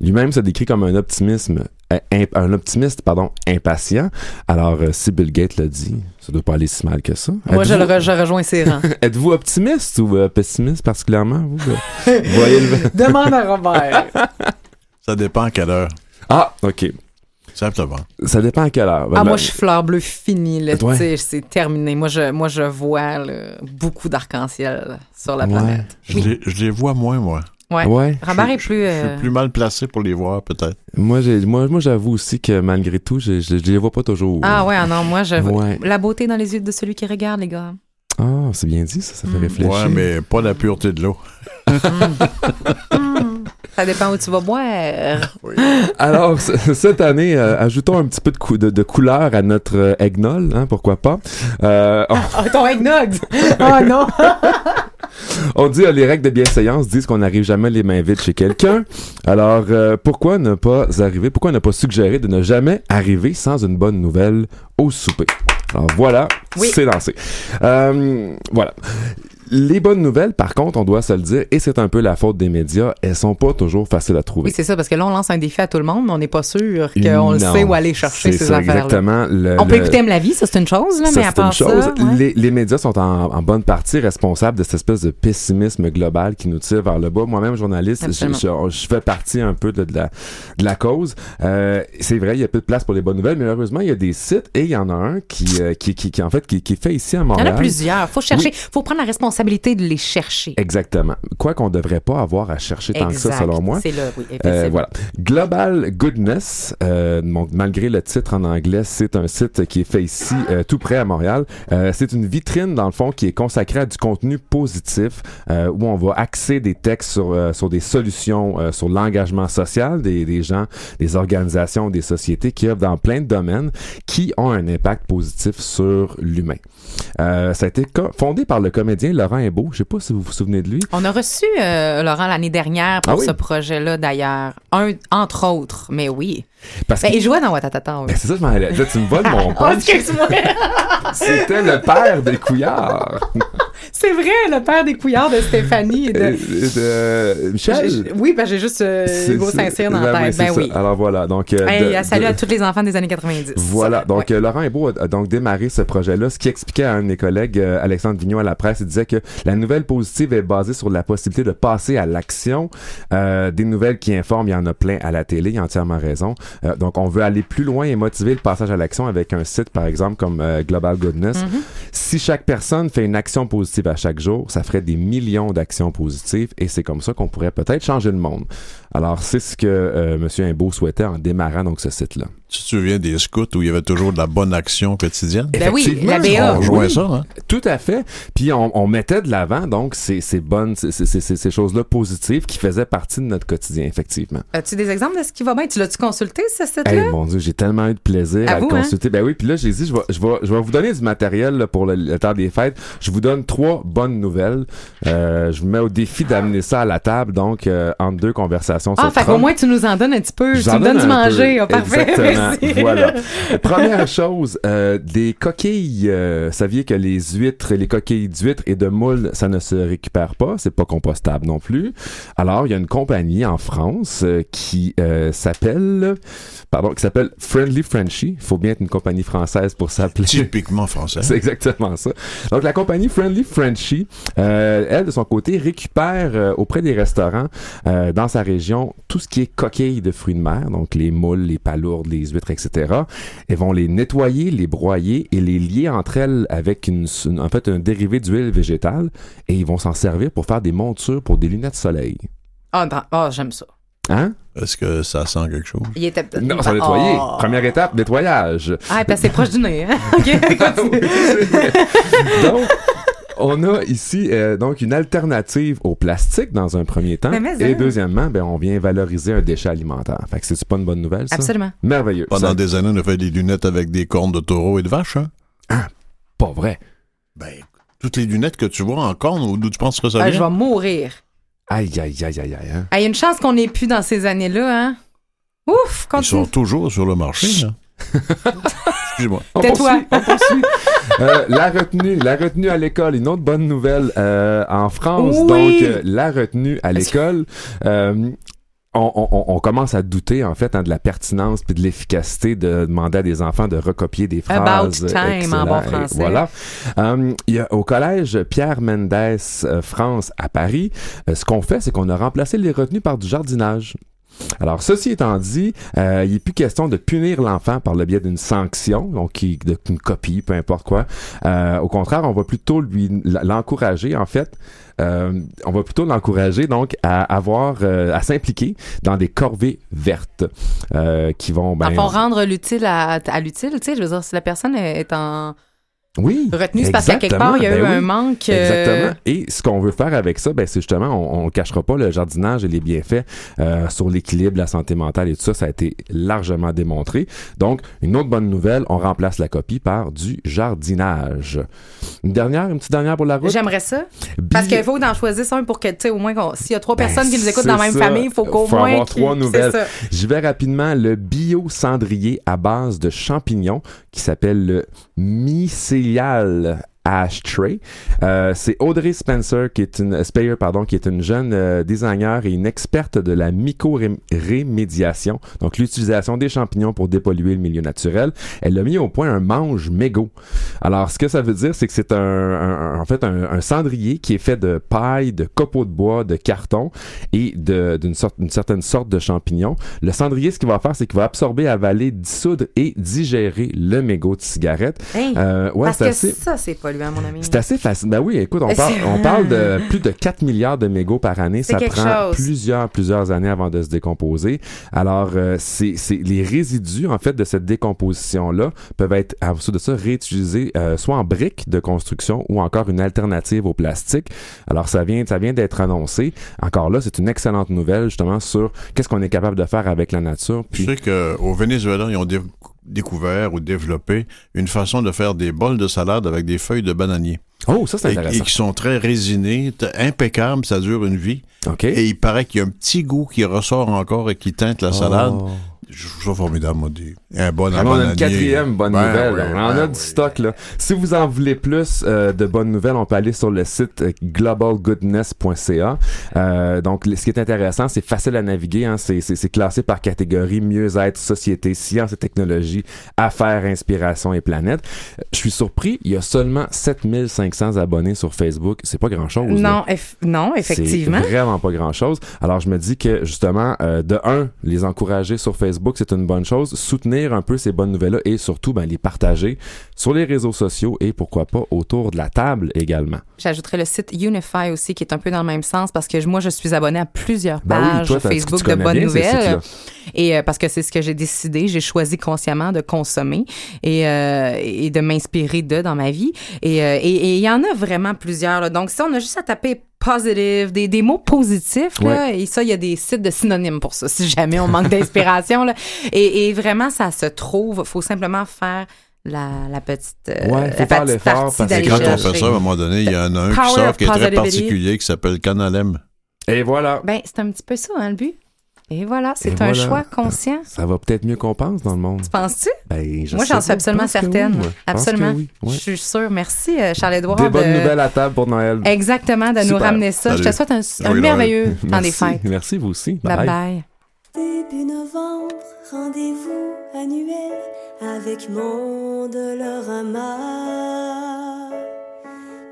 Lui-même se décrit comme un optimisme euh, un optimiste pardon impatient. Alors euh, si Bill Gates l'a dit, ça doit pas aller si mal que ça. Moi, je, le Êtes-vous- re- je rejoins ses rangs. Êtes-vous optimiste ou euh, pessimiste particulièrement vous? Voyez le Demande à Robert. Ça dépend à quelle heure. Ah, OK. Simplement. Ça dépend à quelle heure. Ah, Ben, moi, je suis fleur bleue finie, là. Ouais. Tu sais, c'est terminé. Moi, je, moi, je vois là, beaucoup d'arc-en-ciel sur la Ouais. planète. Je, les, je les vois moins, moi. Ouais. Ouais. Robert est plus. Je euh, suis plus mal placé pour les voir, peut-être. Moi, j'ai, moi, moi, j'avoue aussi que malgré tout, je, je, je les vois pas toujours. Ah ouais, ah non, moi, je. Ouais. La beauté dans les yeux de celui qui regarde, les gars. Ah, c'est bien dit, ça, ça fait Mm. réfléchir. Ouais, mais pas la pureté de l'eau. Hmm. Ça dépend où tu vas boire. Alors, cette année, euh, ajoutons un petit peu de, cou- de, de couleur à notre euh, eggnog, hein, pourquoi pas. Euh, on- Oh, ton eggnog! Oh non! On dit, euh, les règles de bienséance disent qu'on n'arrive jamais les mains vides chez quelqu'un. Alors, euh, pourquoi ne pas arriver, pourquoi ne pas suggérer de ne jamais arriver sans une bonne nouvelle au souper? Alors voilà, Oui. c'est lancé. Euh, voilà. Les bonnes nouvelles, par contre, on doit se le dire, et c'est un peu la faute des médias, elles sont pas toujours faciles à trouver. Oui, c'est ça, parce que là, on lance un défi à tout le monde, mais on n'est pas sûr qu'on le sait où aller chercher ces affaires-là. Exactement. Le- On peut le- écouter Aime la vie, ça c'est une chose, là, Ça, mais à c'est une part chose. ça. ouais. les, les médias sont en, en bonne partie responsables de cette espèce de pessimisme global qui nous tire vers le bas. Moi-même, journaliste, je, Absolument. je- je fais partie un peu de, de la, de la cause. Euh, c'est vrai, il y a peu de place pour les bonnes nouvelles, mais malheureusement, il y a des sites et il y en a un qui, euh, qui, qui, qui, en fait, qui, qui est fait ici à Il y en Montréal. a plusieurs. Faut chercher, faut prendre la responsabilité responsabilité de les chercher. Exactement. Quoi qu'on devrait pas avoir à chercher tant que ça, Exact. selon moi. C'est là, oui, Euh, voilà. Global Goodness, euh, malgré le titre en anglais, c'est un site qui est fait ici, euh, tout près à Montréal. Euh, c'est une vitrine, dans le fond, qui est consacrée à du contenu positif, où on va axer des textes sur, sur des solutions, sur l'engagement social des, des gens, des organisations, des sociétés qui œuvrent dans plein de domaines qui ont un impact positif sur l'humain. Ça a été fondé par le comédien Laurent Himbaud. Je sais pas si vous vous souvenez de lui. On a reçu euh, Laurent l'année dernière pour Ah oui? ce projet-là d'ailleurs, un entre autres, mais oui. Parce Ben, que- il jouait dans Watatata. oui. Ben, c'est ça, je m'en allais. Là, tu me voles mon Oh, punch. excuse-moi. C'était le père des couillards. C'est vrai, le père des couillards de Stéphanie et de. Michel? J'ai- Oui, ben j'ai juste euh, Hugo Saint-Cyr dans ben la oui, tête. c'est Ben oui. Alors voilà. Donc, euh, Hey, de- salut de- à tous les enfants des années 90. Voilà. Donc, Ouais. euh, Laurent Hébou a, a donc démarré ce projet-là, ce qui expliquait à un de mes collègues, euh, Alexandre Vignon à la presse, il disait que la nouvelle positive est basée sur la possibilité de passer à l'action. Des nouvelles qui informent, il y en a plein à la télé, il a entièrement raison. Donc, on veut aller plus loin et motiver le passage à l'action avec un site, par exemple, comme Global Goodness. Mhm. Si chaque personne fait une action positive à chaque jour, ça ferait des millions d'actions positives et c'est comme ça qu'on pourrait peut-être changer le monde. Alors, c'est ce que euh, M. Imbeau souhaitait en démarrant donc ce site-là. Tu te souviens des scouts où il y avait toujours de la bonne action quotidienne? Ben oui, Effectivement, la BA. On rejoint Oui. ça, hein? Tout à fait. Puis on, on mettait de l'avant donc ces, ces bonnes, ces, ces, ces- ces choses-là positives qui faisaient partie de notre quotidien, effectivement. As-tu des exemples de ce qui va bien? Tu l'as-tu consulté, ce site-là? Hey, mon Dieu, j'ai tellement eu de plaisir à, À le hein? consulter. Ben oui, puis là, j'ai dit, je vais, je, vais, je vais vous donner du matériel là, pour le, le temps des fêtes. Je vous donne trois bonnes nouvelles. Euh, je vous mets au défi d'amener ça à la table, donc, euh, entre deux conversations ah, sur fait qu'au moins tu nous en donnes un petit peu. Je Tu me donnes du manger. Ah, parfait. Exactement. Voilà. Première chose, euh, des coquilles. Euh, saviez que les huîtres, les coquilles d'huîtres et de moules, ça ne se récupère pas. C'est pas compostable non plus. Alors, il y a une compagnie en France euh, qui euh, s'appelle, pardon, qui s'appelle Friendly Frenchy. Il faut bien être une compagnie française pour s'appeler. Typiquement français. C'est exactement ça. Donc, la compagnie Friendly Frenchy, euh, elle, de son côté, récupère euh, auprès des restaurants euh, dans sa région tout ce qui est coquilles de fruits de mer, donc les moules, les palourdes, les huîtres, etc. Elles vont les nettoyer, les broyer et les lier entre elles avec une, une- en fait, un dérivé d'huile végétale et ils vont s'en servir pour faire des montures pour des lunettes de soleil. Ah, ah, j'aime ça. Hein? Est-ce que ça sent quelque chose? Il était Non, ça nettoyer. Oh. Première étape, nettoyage. Ah, parce que c'est proche du nez. hein? OK, continue. donc, on a ici euh, donc une alternative au plastique dans un premier temps. Mais mais, et hein. deuxièmement, ben, on vient valoriser un déchet alimentaire. Fait que c'est pas une bonne nouvelle, ça? Absolument. Merveilleux. Pendant Ça- des années, on a fait des lunettes avec des cornes de taureau et de vache, hein? Pas vrai. Ben, toutes les lunettes que tu vois en cornes, d'où tu penses que ça Ah, vient? je vais mourir. Aïe, aïe, aïe, aïe, aïe. Hein? Ah, Il y a une chance qu'on n'ait plus dans ces années-là, hein? Ouf, Ils continue. sont toujours sur le marché, hein? Excuse-moi. On Tais-toi. poursuit, on poursuit. Euh, la retenue, la retenue à l'école, une autre bonne nouvelle euh, en France. Oui. Donc, euh, la retenue à l'école. euh, on, on- on commence à douter en fait hein, de la pertinence puis de l'efficacité de demander à des enfants de recopier des phrases. About time, en bon Et français. Voilà. Euh, il y a, au collège Pierre Mendès euh, France à Paris, euh, ce qu'on fait, c'est qu'on a remplacé les retenues par du jardinage. Alors, ceci étant dit, euh, il n'est plus question de punir l'enfant par le biais d'une sanction, donc d'une copie, peu importe quoi. Euh, au contraire, on va plutôt lui l'encourager, en fait. Euh, on va plutôt l'encourager donc à avoir, euh, à s'impliquer dans des corvées vertes euh, qui vont ben, En fond, rendre l'utile à, à l'utile, tu sais, je veux dire, si la personne est en oui, retenue, c'est parce qu'à quelque part, il y a eu ben un manque. euh, Exactement. Et ce qu'on veut faire avec ça, ben, c'est justement, on, on cachera pas le jardinage et les bienfaits euh, sur l'équilibre, la santé mentale et tout ça. Ça a été largement démontré. Donc, une autre bonne nouvelle, on remplace la copie par du jardinage. Une dernière, une petite dernière pour la route? J'aimerais ça. Parce qu'il faut en choisir un pour que, tu sais, au moins, qu'on- s'il y a trois Ben, personnes qui nous écoutent dans la même ça. famille, il faut qu'au moins. avoir trois nouvelles. J'y vais rapidement. Le bio-cendrier à base de champignons qui s'appelle le mycélial ashtray. Euh, c'est Audrey Spencer qui est une Speyer pardon qui est une jeune euh, designer et une experte de la myco-rémédiation, donc l'utilisation des champignons pour dépolluer le milieu naturel. Elle a mis au point un mange mégot. Alors ce que ça veut dire c'est que c'est un, un- un- en fait un, un cendrier qui est fait de paille, de copeaux de bois, de carton et d'une sorte une certaine sorte de champignons. Le cendrier ce qu'il va faire c'est qu'il va absorber, avaler, dissoudre et digérer le mégot de cigarette. Hey, Euh, ouais, parce que assez ça, c'est pas polluant, mon ami. C'est assez facile. Ben oui, écoute, on parle, on parle de plus de 4 milliards de mégots par année. Ça prend chose. plusieurs, plusieurs années avant de se décomposer. Alors, euh, c'est, c'est les résidus, en fait, de cette décomposition-là peuvent être, ensuite de ça, réutilisés euh, soit en briques de construction ou encore une alternative au plastique. Alors, ça vient, ça vient d'être annoncé. Encore là, c'est une excellente nouvelle, justement, sur qu'est-ce qu'on est capable de faire avec la nature. Je sais qu'au Venezuela, ils ont découvert ou développé une façon de faire des bols de salade avec des feuilles de bananier. Oh, ça, c'est Et, et intéressant. qui sont très résinées, t- impeccables, ça dure une vie. OK. Et il paraît qu'il y a un petit goût qui ressort encore et qui teinte la salade. Je trouve ça formidable, moi. Des, un bon Alors, on a une quatrième bonne Ben nouvelle. on en ben a du stock, là. Si vous en voulez plus euh, de bonnes nouvelles, on peut aller sur le site euh, globalgoodness.ca. Euh, donc, ce qui est intéressant, c'est facile à naviguer. Hein. C'est, c'est, c'est classé par catégorie mieux-être, société, sciences et technologies, affaires, inspiration et planète. Je suis surpris, il y a seulement 7500 abonnés sur Facebook. C'est pas grand-chose. Non, eff- non, effectivement. C'est vraiment pas grand-chose. Alors, je me dis que, justement, euh, de un, les encourager sur Facebook, c'est une bonne chose. Soutenir un peu ces bonnes nouvelles-là et surtout, ben, les partager sur les réseaux sociaux et pourquoi pas autour de la table également. J'ajouterais le site Unify aussi, qui est un peu dans le même sens, parce que moi, je suis abonnée à plusieurs Ben oui, pages toi, Facebook de bonnes nouvelles. Et euh, parce que c'est ce que j'ai décidé, j'ai choisi consciemment de consommer et, euh, et de m'inspirer d'eux dans ma vie. Et euh, et- et il y en a vraiment plusieurs. là. Donc, si on a juste à taper positive, des, des mots positifs, là, et ça, il y a des sites de synonymes pour ça, si jamais on manque d'inspiration. là. Et, et vraiment, ça se trouve. faut simplement faire la, la petite, euh, Ouais, faut la faire l'effort, partie parce que quand on fait ça, à un moment donné, il y en a un qui sort of qui est très particulier, qui s'appelle Canalem. Et voilà. Ben, c'est un petit peu ça, hein, le but. Et voilà, c'est un voilà. choix conscient. Ça va peut-être mieux qu'on pense dans le monde. Penses-tu? Ben, je Moi, j'en suis absolument oui, certaine. absolument. que oui, ouais. Je suis sûre. Merci, euh, Charles-Édouard. Des bonnes de- nouvelles à table pour Noël. Exactement, de nous ramener ça. Je te souhaite un, un Oui, merveilleux temps des fêtes. Merci, vous aussi. Bye bye. Début novembre, rendez-vous annuel avec mon Dolorama.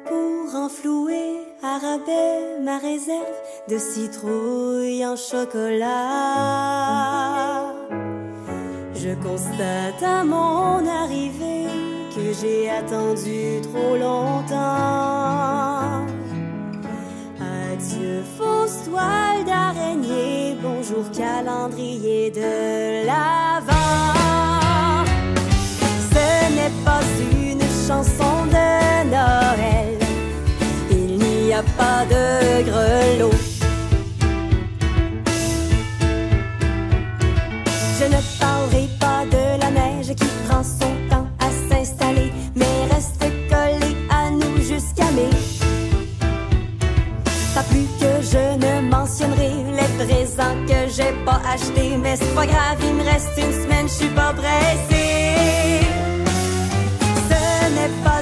Pour enflouer à rabais ma réserve de citrouille en chocolat. Je constate à mon arrivée que j'ai attendu trop longtemps. Adieu fausse toile d'araignée, bonjour calendrier de l'Avent. Ce n'est pas une chanson de grelot. Je ne parlerai pas de la neige qui prend son temps à s'installer, mais reste collée à nous jusqu'à mai. Pas plus que je ne mentionnerai les présents que j'ai pas achetés, mais c'est pas grave, il me reste une semaine, je suis pas pressée. Ce n'est pas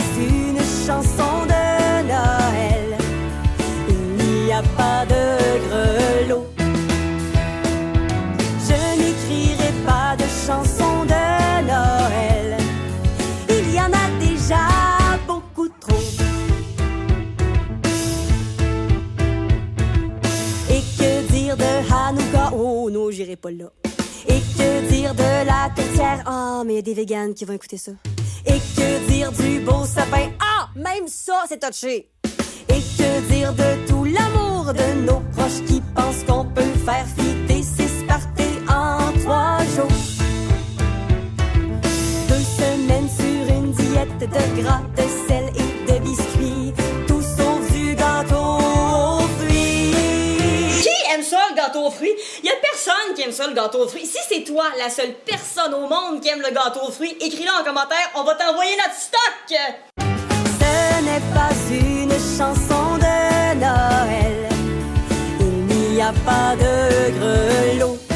pas de grelot. Je n'écrirai pas de chanson de Noël. Il y en a déjà beaucoup trop. Et que dire de Hanouka? Oh non, j'irai pas là. Et que dire de la tourtière? Ah, mais il y a des véganes qui vont écouter ça. Et que dire du beau sapin? Ah, même ça, c'est touché. Et que dire de tout l'amour de nos proches qui pensent qu'on peut faire fitter six parties en trois jours? Deux semaines sur une diète de gras, de sel et de biscuits, tout sauf du gâteau aux fruits. Qui aime ça, le gâteau aux fruits? Y a personne qui aime ça, le gâteau aux fruits. Si c'est toi, la seule personne au monde qui aime le gâteau aux fruits, écris-le en commentaire, on va t'envoyer notre stock! Ce n'est pas une chanson de Noël. Il n'y a pas de grelot.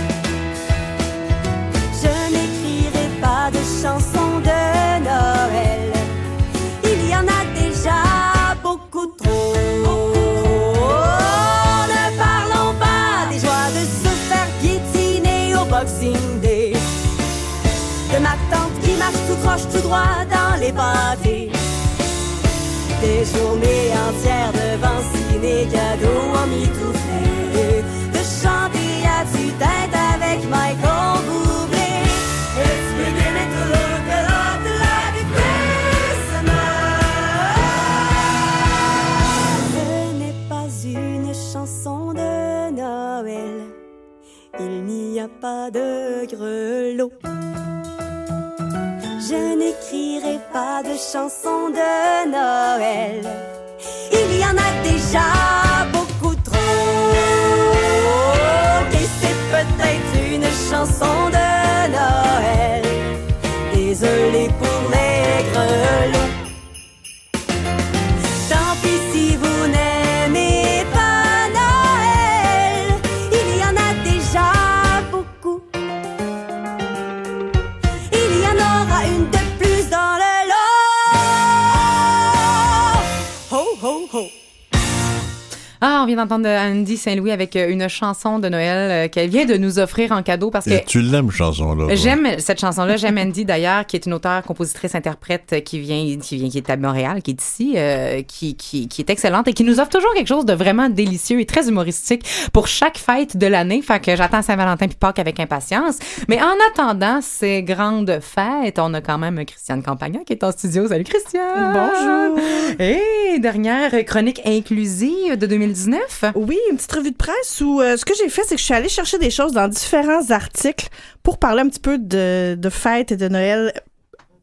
D'entendre Andy Saint-Louis avec euh, une chanson de Noël euh, qu'elle vient de nous offrir en cadeau parce que Et tu l'aimes, chanson-là. J'aime cette chanson-là. J'aime Andy d'ailleurs, qui est une auteure, compositrice, interprète qui vient, qui vient, qui est à Montréal, qui est ici, euh, qui, qui, qui est excellente et qui nous offre toujours quelque chose de vraiment délicieux et très humoristique pour chaque fête de l'année. Fait que j'attends Saint-Valentin puis Pâques avec impatience. Mais en attendant ces grandes fêtes, on a quand même Christiane Campagna qui est en studio. Salut Christiane! Bonjour. Et dernière chronique inclusive de 2019. Oui, une petite revue de presse où euh, ce que j'ai fait, c'est que je suis allée chercher des choses dans différents articles pour parler un petit peu de, de fêtes et de Noël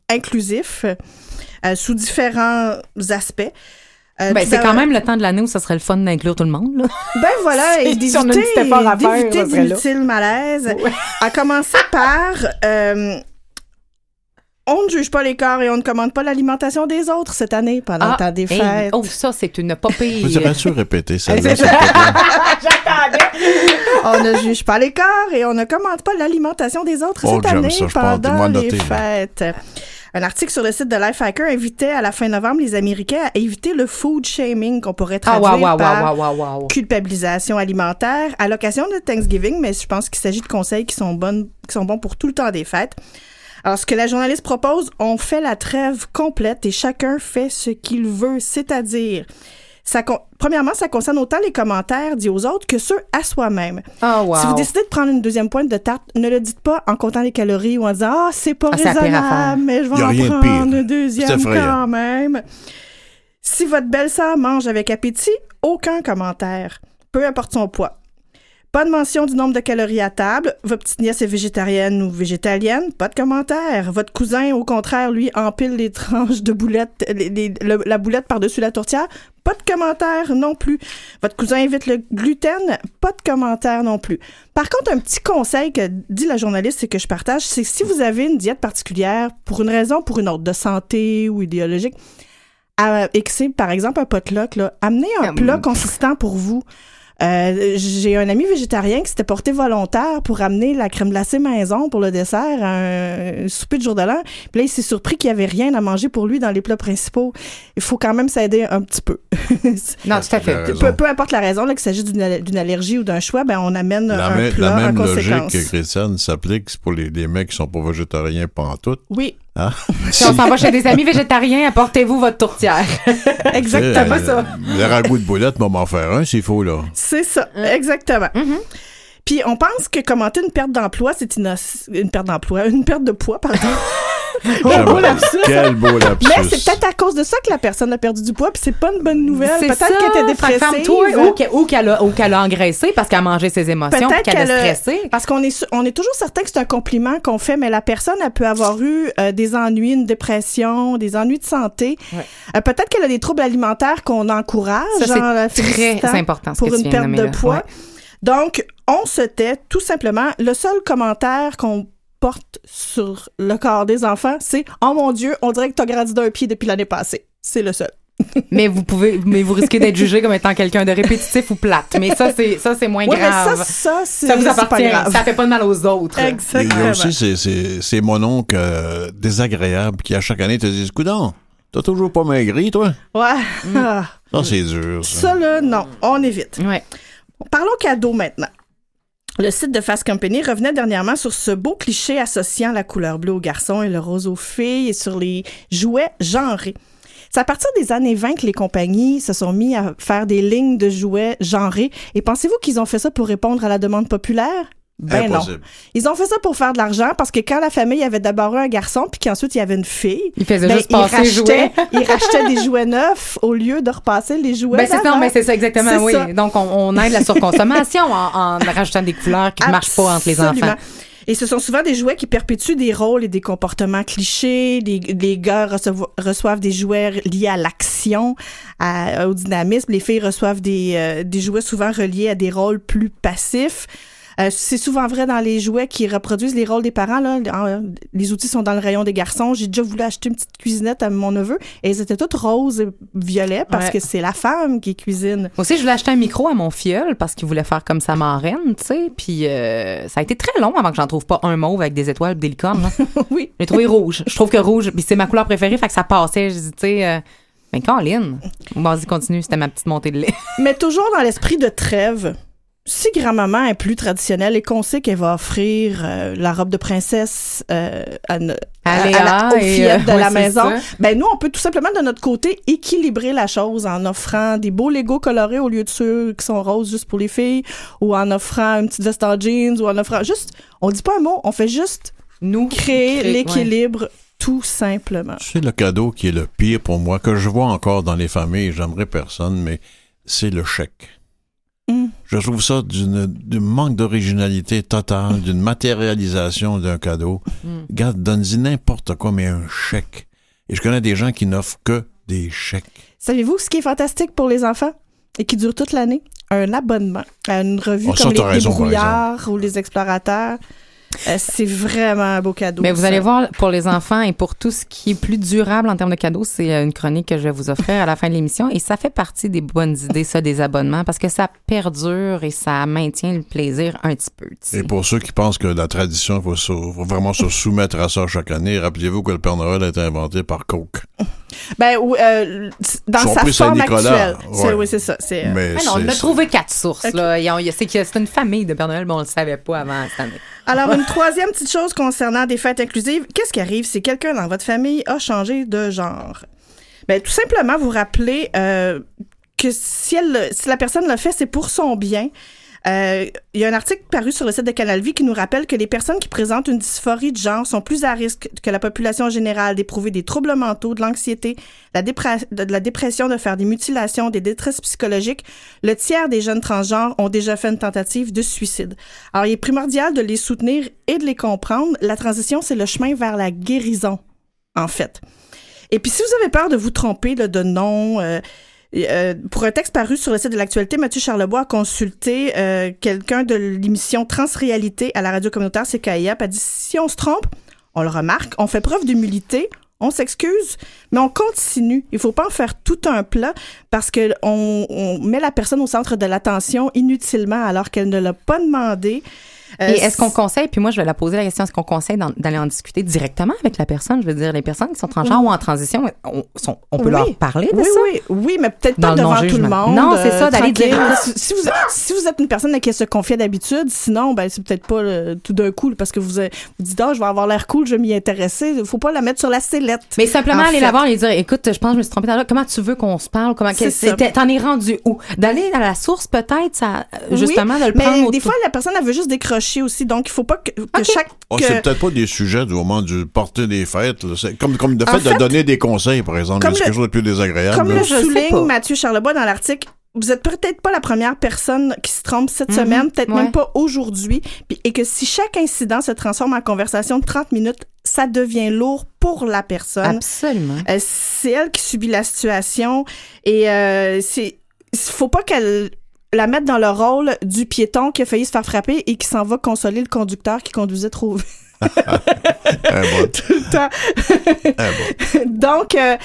inclusifs euh, sous différents aspects. Euh, Ben, c'est quand même le temps de l'année où ça serait le fun d'inclure tout le monde. Là. Ben voilà, et Si d'éviter là. d'inutiles malaises. À commencer par... euh, on ne juge pas les corps et on ne commande pas l'alimentation des autres cette année pendant le temps des Ah, hey, fêtes. oh, ça, c'est une pire. Vous? Hey, s'il te plaît? on ne juge pas les corps et on ne commande pas l'alimentation des autres Oh, cette année ça, pendant les là. fêtes. Un article sur le site de Lifehacker invitait à la fin novembre les Américains à éviter le food shaming qu'on pourrait Ah, traduire wow, wow, par wow, wow, wow, wow. culpabilisation alimentaire à l'occasion de Thanksgiving, mais je pense qu'il s'agit de conseils qui sont, bonnes, qui sont bons pour tout le temps des fêtes. Alors, ce que la journaliste propose, on fait la trêve complète et chacun fait ce qu'il veut, c'est-à-dire, ça, premièrement, ça concerne autant les commentaires dits aux autres que ceux à soi-même. Oh, wow. Si vous décidez de prendre une deuxième pointe de tarte, ne le dites pas en comptant les calories ou en disant Ah, c'est pas Ah, raisonnable, mais je vais en de prendre pire. une deuxième quand même. Si votre belle-sœur mange avec appétit, aucun commentaire. Peu importe son poids. Pas de mention du nombre de calories à table. Votre petite nièce est végétarienne ou végétalienne. Pas de commentaire. Votre cousin, au contraire, lui, empile les tranches de boulettes, les- les- le- la boulette par-dessus la tourtière. Pas de commentaire non plus. Votre cousin évite le gluten. Pas de commentaire non plus. Par contre, un petit conseil que dit la journaliste et que je partage, c'est que si vous avez une diète particulière, pour une raison ou pour une autre, de santé ou idéologique, à- et que c'est, par exemple, un potluck, là, amenez un Hum. plat consistant pour vous. Euh, j'ai un ami végétarien qui s'était porté volontaire pour amener la crème glacée maison pour le dessert à un, un souper de jour de l'an. Puis là, il s'est surpris qu'il y avait rien à manger pour lui dans les plats principaux. Il faut quand même s'aider un petit peu. Non, tout à fait. peu, peu importe la raison, là, qu'il s'agisse d'une al- d'une allergie ou d'un choix, ben on amène La, un plat la même en logique que Christiane s'applique pour les, les mecs qui sont pas végétariens pantoute. Oui, Hein? Si on s'en va chez des amis végétariens, apportez-vous votre tourtière. exactement Euh, ça. Le ragoût de boulette, moi, m'en faire un s'il faut, là. C'est ça, exactement. Puis on pense que commenter une perte d'emploi, c'est une, une perte d'emploi, une perte de poids, pardon. J'aime- beau lapsus. Quel beau lapsus. Mais c'est peut-être à cause de ça que la personne a perdu du poids, puis c'est pas une bonne nouvelle. C'est Peut-être qu'elle était dépressive. ou qu'elle- ou qu'elle a, ou qu'elle a engraissé parce qu'elle a mangé ses émotions, Peut-être qu'elle qu'elle a a- stressé. Parce qu'on est, on est toujours certain que c'est un compliment qu'on fait, mais la personne, elle peut avoir eu euh, des ennuis, une dépression, des ennuis de santé. Ouais. Euh, Peut-être qu'elle a des troubles alimentaires qu'on encourage, Ça, c'est la très important, ce pour que tu une perte de là. poids. Ouais. Donc, on se tait, tout simplement. Le seul commentaire qu'on porte sur le corps des enfants, c'est « Oh mon Dieu, on dirait que t'as grandi d'un pied depuis l'année passée. » C'est le seul. Mais vous pouvez, mais vous risquez d'être jugé comme étant quelqu'un de répétitif ou plate. Mais ça, c'est, ça, c'est moins mais grave. ça, ça, c'est Ça vous c'est pas appartient. grave. Ça fait pas de mal aux autres. Il y Exactement. a aussi ces, ces, ces mononcles euh, désagréables qui, à chaque année, te disent Coudon, t'as toujours pas maigri, toi Ouais. Mm. Ah. Ça, c'est dur. Ça. Ça, là, non, on évite. Ouais. Parlons cadeaux maintenant. Le site de Fast Company revenait dernièrement sur ce beau cliché associant la couleur bleue aux garçons et le rose aux filles et sur les jouets genrés. C'est à partir des années 20 que les compagnies se sont mis à faire des lignes de jouets genrés. Et pensez-vous qu'ils ont fait ça pour répondre à la demande populaire? Ben non. Ils ont fait ça pour faire de l'argent parce que quand la famille avait d'abord eu un garçon puis qu'ensuite il y avait une fille, Il faisait ben, juste ils passer les jouets. rachetaient, ils rachetaient des jouets neufs au lieu de repasser les jouets. Ben, c'est ça, mais c'est ça, exactement, oui. ça. Donc, on, on aide la surconsommation en, en rajoutant des couleurs qui ne marchent pas entre les enfants. Et ce sont souvent des jouets qui perpétuent des rôles et des comportements clichés. Les, les gars recevo- reçoivent des jouets liés à l'action, à- au dynamisme. Les filles reçoivent des, euh, des jouets souvent reliés à des rôles plus passifs. Euh, c'est souvent vrai dans les jouets qui reproduisent les rôles des parents. Là. En- Les outils sont dans le rayon des garçons. J'ai déjà voulu acheter une petite cuisinette à mon neveu et elles étaient toutes roses et violets parce Ouais. que c'est la femme qui cuisine. Moi aussi, je voulais acheter un micro à mon filleul parce qu'il voulait faire comme sa marraine, tu sais. Puis euh, ça a été très long avant que j'en trouve pas un mauve avec des étoiles des licornes. là. oui. J'ai trouvé rouge. Je trouve que rouge, puis c'est ma couleur préférée, fait que ça passait. Je dis, tu sais, euh, ben, Caroline. Vas-y, continue, c'était ma petite montée de lait. Mais toujours dans l'esprit de trêve. Si grand-maman est plus traditionnelle et qu'on sait qu'elle va offrir euh, la robe de princesse euh, à, ne- À à- la- aux et, fillettes de euh, la ouais, c'est maison, ben nous, on peut tout simplement de notre côté équilibrer la chose en offrant des beaux Legos colorés au lieu de ceux qui sont roses juste pour les filles, ou en offrant une petite veste en jeans, ou en offrant juste, on dit pas un mot, on fait juste Nous créer créer, l'équilibre tout simplement. C'est le cadeau qui est le pire pour moi, que je vois encore dans les familles, j'aimerais personne, mais c'est le chèque. Mm. Je trouve ça d'une d'un manque d'originalité totale, d'une matérialisation d'un cadeau. Mm. Regarde, donne-y n'importe quoi, mais un chèque. Et je connais des gens qui n'offrent que des chèques. Savez-vous ce qui est fantastique pour les enfants et qui dure toute l'année? Un abonnement à une revue Oh, comme les raison, Débrouillards ou les Explorateurs. Euh, c'est vraiment un beau cadeau. Mais vous ça. allez voir, pour les enfants et pour tout ce qui est plus durable en termes de cadeaux, c'est euh, une chronique que je vais vous offrir à la fin de l'émission. Et ça fait partie des bonnes idées, ça, des abonnements, parce que ça perdure et ça maintient le plaisir un petit peu. Et pour ceux qui pensent que la tradition, il faut, vraiment se soumettre à ça chaque année, rappelez-vous que le Père Noël a été inventé par Coke. Ben, oui, euh, dans sa forme actuelle. C'est- ouais. Oui, c'est ça. C'est, euh, Mais Ah non, on a trouvé quatre sources. Ok. Là. C'est une famille de Père Noël, mais on le savait pas avant cette année. Alors, une troisième petite chose concernant des fêtes inclusives. Qu'est-ce qui arrive si quelqu'un dans votre famille a changé de genre? Ben, tout simplement, vous rappelez euh, que si, si la personne le fait, c'est pour son bien. Euh, Il y a un article paru sur le site de Canal Vie qui nous rappelle que les personnes qui présentent une dysphorie de genre sont plus à risque que la population générale d'éprouver des troubles mentaux, de l'anxiété, de la dépression, de faire des mutilations, des détresses psychologiques. Le tiers des jeunes transgenres ont déjà fait une tentative de suicide. Alors, il est primordial de les soutenir et de les comprendre. La transition, c'est le chemin vers la guérison, en fait. Et puis, si vous avez peur de vous tromper là, de nom, euh, euh, pour un texte paru sur le site de l'actualité, Mathieu Charlebois a consulté euh, quelqu'un de l'émission Transréalité à la radio communautaire CKIAP, a dit si on se trompe, on le remarque, on fait preuve d'humilité, on s'excuse, mais on continue. Il faut pas en faire tout un plat parce que on, on met la personne au centre de l'attention inutilement alors qu'elle ne l'a pas demandé. Euh, Et est-ce qu'on conseille, puis moi je vais la poser la question, est-ce qu'on conseille d'aller en discuter directement avec la personne? Je veux dire, les personnes qui sont transgenres ou en transition, on, sont- on peut Oui. leur parler de oui, ça? Oui, oui, mais peut-être pas devant tout le monde. Non, c'est ça, d'aller dire- Si, vous, si vous êtes une personne à qui elle se confie d'habitude, sinon, ben, c'est peut-être pas euh, tout d'un coup, parce que vous, euh, vous dites, ah, je vais avoir l'air cool, je vais m'y intéresser. Il faut pas la mettre sur la sellette. Mais simplement En aller fait. la voir et lui dire écoute, je pense que je me suis trompée dans là. Comment tu veux qu'on se parle? Comment T'en es rendu où? D'aller à la source peut-être, ça euh, justement de le mais prendre. au- des fois, la personne, elle veut juste décrocher aussi. Donc, il faut pas que, que Ok. chaque. Oh, c'est peut-être pas des sujets du moment du porter des fêtes. là. C'est comme, comme le En fait, fait, de donner des conseils, par exemple. C'est quelque chose de plus désagréable. Comme là. le souligne. Mathieu Charlebois dans l'article, vous êtes peut-être pas la première personne qui se trompe cette Mhm, semaine, peut-être ouais. même pas aujourd'hui, et que si chaque incident se transforme en conversation de 30 minutes, ça devient lourd pour la personne. Absolument. Euh, c'est elle qui subit la situation et euh, c'est faut pas qu'elle la mette dans le rôle du piéton qui a failli se faire frapper et qui s'en va consoler le conducteur qui conduisait trop vite tout le temps. Donc, euh,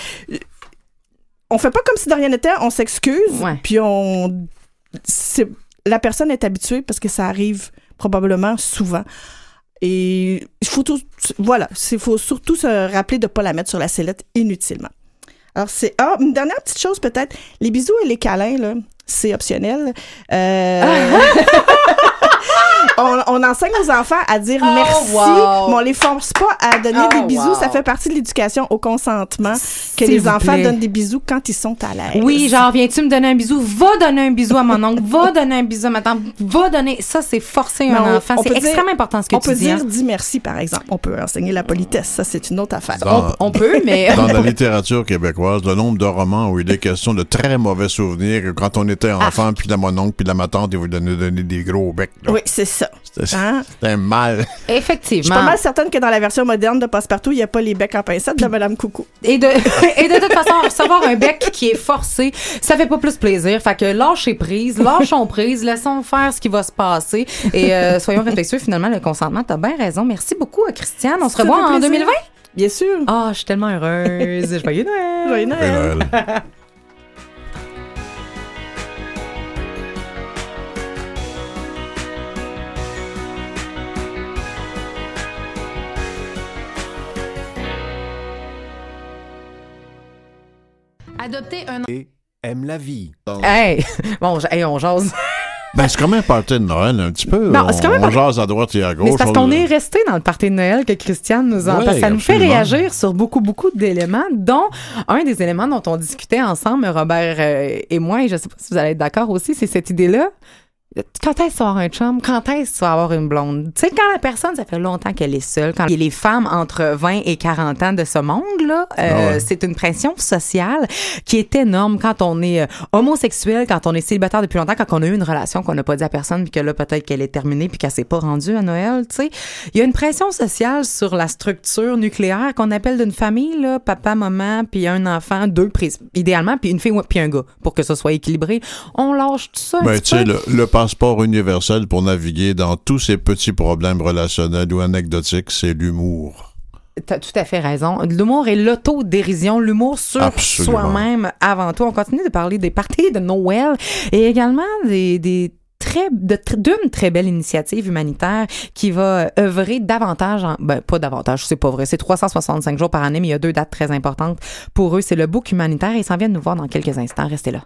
on fait pas comme si de rien n'était, on s'excuse, Ouais. puis on. La personne est habituée parce que ça arrive probablement souvent. Et il faut tout. Voilà, il faut surtout se rappeler de pas la mettre sur la sellette inutilement. Alors, c'est. Ah, une dernière petite chose peut-être. Les bisous et les câlins, là, c'est optionnel. Euh, on, on en enseigne aux enfants à dire Oh, merci, wow. mais on les force pas à donner Oh, des bisous. wow. Ça fait partie de l'éducation au consentement que les enfants plaît. donnent des bisous quand ils sont à l'aise. Oui, genre, viens-tu me donner un bisou? Va donner un bisou à mon oncle. Va donner un bisou à ma tante. Va donner. Ça, c'est forcer Mais un on- enfant. on C'est peut dire- extrêmement important ce que on tu peut dis. dire hein. dis merci, par exemple. On peut enseigner la politesse. Ça, c'est une autre affaire. Dans- On peut, mais. Dans la littérature québécoise, le nombre de romans où il est question de très mauvais souvenirs quand on était enfant, puis la mon oncle, puis la ma tante, ils vous donnaient donner des gros becs. là. Oui, c'est ça. C'était Hein? c'était mal. Je suis Effectivement. pas mal certaine que dans la version moderne de Passepartout, il n'y a pas les becs en pincette de Madame Coucou. Et de, et de toute façon, recevoir un bec qui est forcé, ça fait pas plus plaisir. Fait que lâchez prise, lâchons prise, laissons faire ce qui va se passer et euh, soyons respectueux. Finalement, le consentement, t'as bien raison. Merci beaucoup, euh, Christiane. On se Ça revoit en plaisir. 2020? Bien sûr. Ah, je suis tellement heureuse. Joyeux Noël! Joyeux Noël. Noël. Adopter un Et aime la vie. Hey! Bon, hey, on jase. Ben, c'est quand même un party de Noël, un petit peu. Non, on, c'est quand même on jase à droite et à gauche. Mais c'est parce on- qu'on est resté dans le party de Noël que Christiane nous en Ouais, parce que ça nous fait réagir sur beaucoup, beaucoup d'éléments, dont un des éléments dont on discutait ensemble, Robert euh, et moi, et je sais pas si vous allez être d'accord aussi, c'est cette idée-là. Quand est-ce vas avoir un chum? Quand est-ce que tu vas avoir une blonde? Tu sais, quand la personne, ça fait longtemps qu'elle est seule, quand les femmes entre 20 et 40 ans de ce monde-là, euh, Ah ouais. c'est une pression sociale qui est énorme quand on est euh, homosexuel, quand on est célibataire depuis longtemps, quand on a eu une relation qu'on n'a pas dit à personne, puis que là, peut-être qu'elle est terminée, puis qu'elle s'est pas rendue à Noël, tu sais. Il y a une pression sociale sur la structure nucléaire qu'on appelle d'une famille, là, papa, maman, puis un enfant, deux, pris- idéalement, puis une fille, puis un gars, pour que ça soit équilibré. On lâche tout ça Ben, tu sais, le, le passeport universel pour naviguer dans tous ces petits problèmes relationnels ou anecdotiques, c'est l'humour. T'as tout à fait raison. L'humour et l'autodérision, l'humour sur soi-même avant tout. On continue de parler des parties de Noël et également des, des très de d'une très belle initiative humanitaire qui va œuvrer davantage en, ben pas davantage c'est pas vrai c'est 365 jours par année mais il y a deux dates très importantes pour eux c'est le book humanitaire et ils s'en viennent nous voir dans quelques instants restez là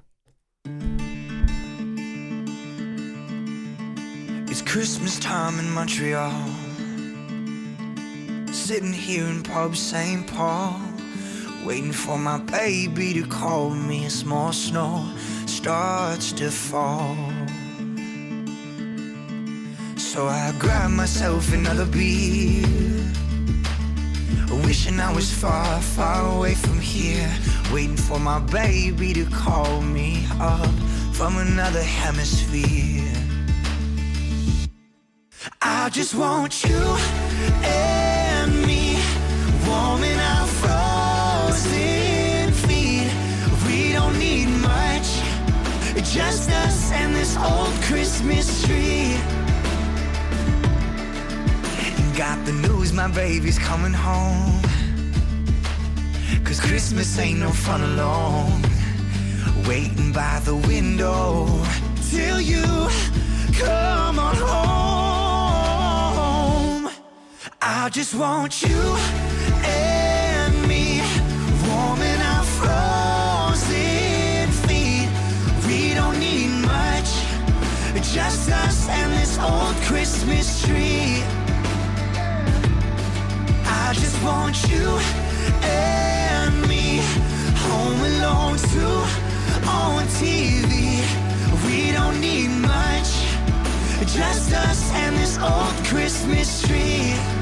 It's Christmas time in Montreal. Sitting here in pub St. Paul, waiting for my baby to call me as more snow starts to fall. So I grab myself another beer, wishing I was far, far away from here, waiting for my baby to call me up from another hemisphere. I just want you and me warming our frozen feet. We don't need much, just us and this old Christmas tree. Got the news, my baby's coming home. Cause Christmas ain't no fun alone. Waiting by the window till you come on home. I just want you and me warming our frozen feet. We don't need much, just us and this old Christmas tree. I just want you and me home alone too on TV. We don't need much, just us and this old Christmas tree.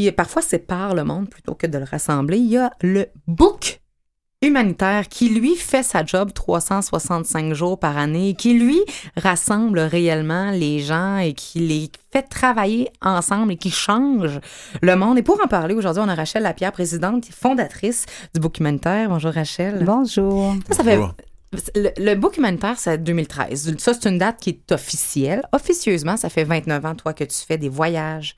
Qui parfois sépare le monde plutôt que de le rassembler, il y a le book humanitaire qui, lui, fait sa job 365 jours par année et qui, lui, rassemble réellement les gens et qui les fait travailler ensemble et qui change le monde. Et pour en parler, aujourd'hui, on a Rachel Lapierre, présidente et fondatrice du book humanitaire. Bonjour, Rachel. Bonjour. Ça, ça fait... Bonjour. Le, le book humanitaire, c'est 2013. Ça, c'est une date qui est officielle. Officieusement, ça fait 29 ans, toi, que tu fais des voyages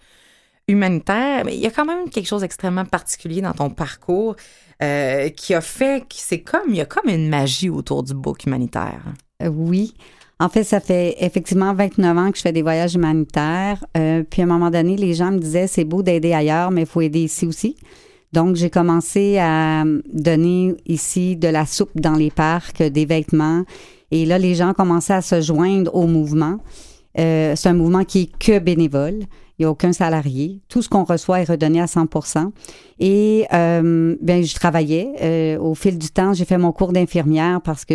humanitaires. Mais il y a quand même quelque chose d'extrêmement particulier dans ton parcours euh, qui a fait que c'est comme, il y a comme une magie autour du book humanitaire. Euh, oui. En fait, ça fait effectivement 29 ans que je fais des voyages humanitaires. Euh, puis à un moment donné, les gens me disaient c'est beau d'aider ailleurs, mais il faut aider ici aussi. Donc, j'ai commencé à donner ici de la soupe dans les parcs, des vêtements. Et là, les gens commençaient à se joindre au mouvement. C'est un mouvement qui est que bénévole. Il n'y a aucun salarié. Tout ce qu'on reçoit est redonné à 100 Et euh, ben, je travaillais. Euh, au fil du temps, j'ai fait mon cours d'infirmière parce que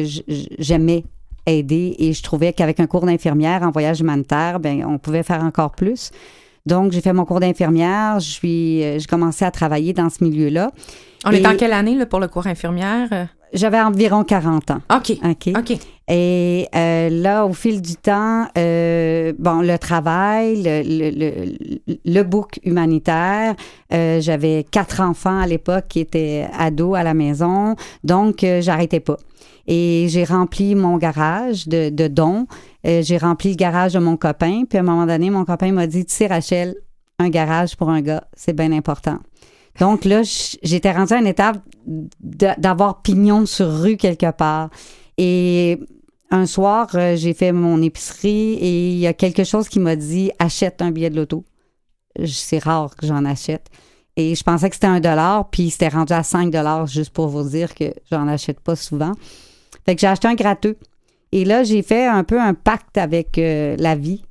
j'aimais aider et je trouvais qu'avec un cours d'infirmière en voyage humanitaire, ben, on pouvait faire encore plus. Donc, j'ai fait mon cours d'infirmière. Je suis, euh, j'ai commencé à travailler dans ce milieu-là. On Et est en quelle année là, pour le cours infirmière? J'avais environ 40 ans. OK. OK. OK. Et euh, là, au fil du temps, euh, bon, le travail, le, le, le, le book humanitaire, euh, j'avais quatre enfants à l'époque qui étaient ados à la maison, donc euh, j'arrêtais pas. Et j'ai rempli mon garage de, de dons. Euh, j'ai rempli le garage de mon copain. Puis à un moment donné, mon copain m'a dit, tu sais, Rachel, un garage pour un gars, c'est bien important. Donc là, j'étais rendue à une étape d'avoir pignon sur rue quelque part. Et un soir, euh, j'ai fait mon épicerie et il y a quelque chose qui m'a dit achète un billet de loto. C'est rare que j'en achète. Et je pensais que c'était un dollar, puis c'était rendu à 5 dollars, juste pour vous dire que j'en achète pas souvent. Fait que j'ai acheté un gratteux. Et là, j'ai fait un peu un pacte avec euh, la vie.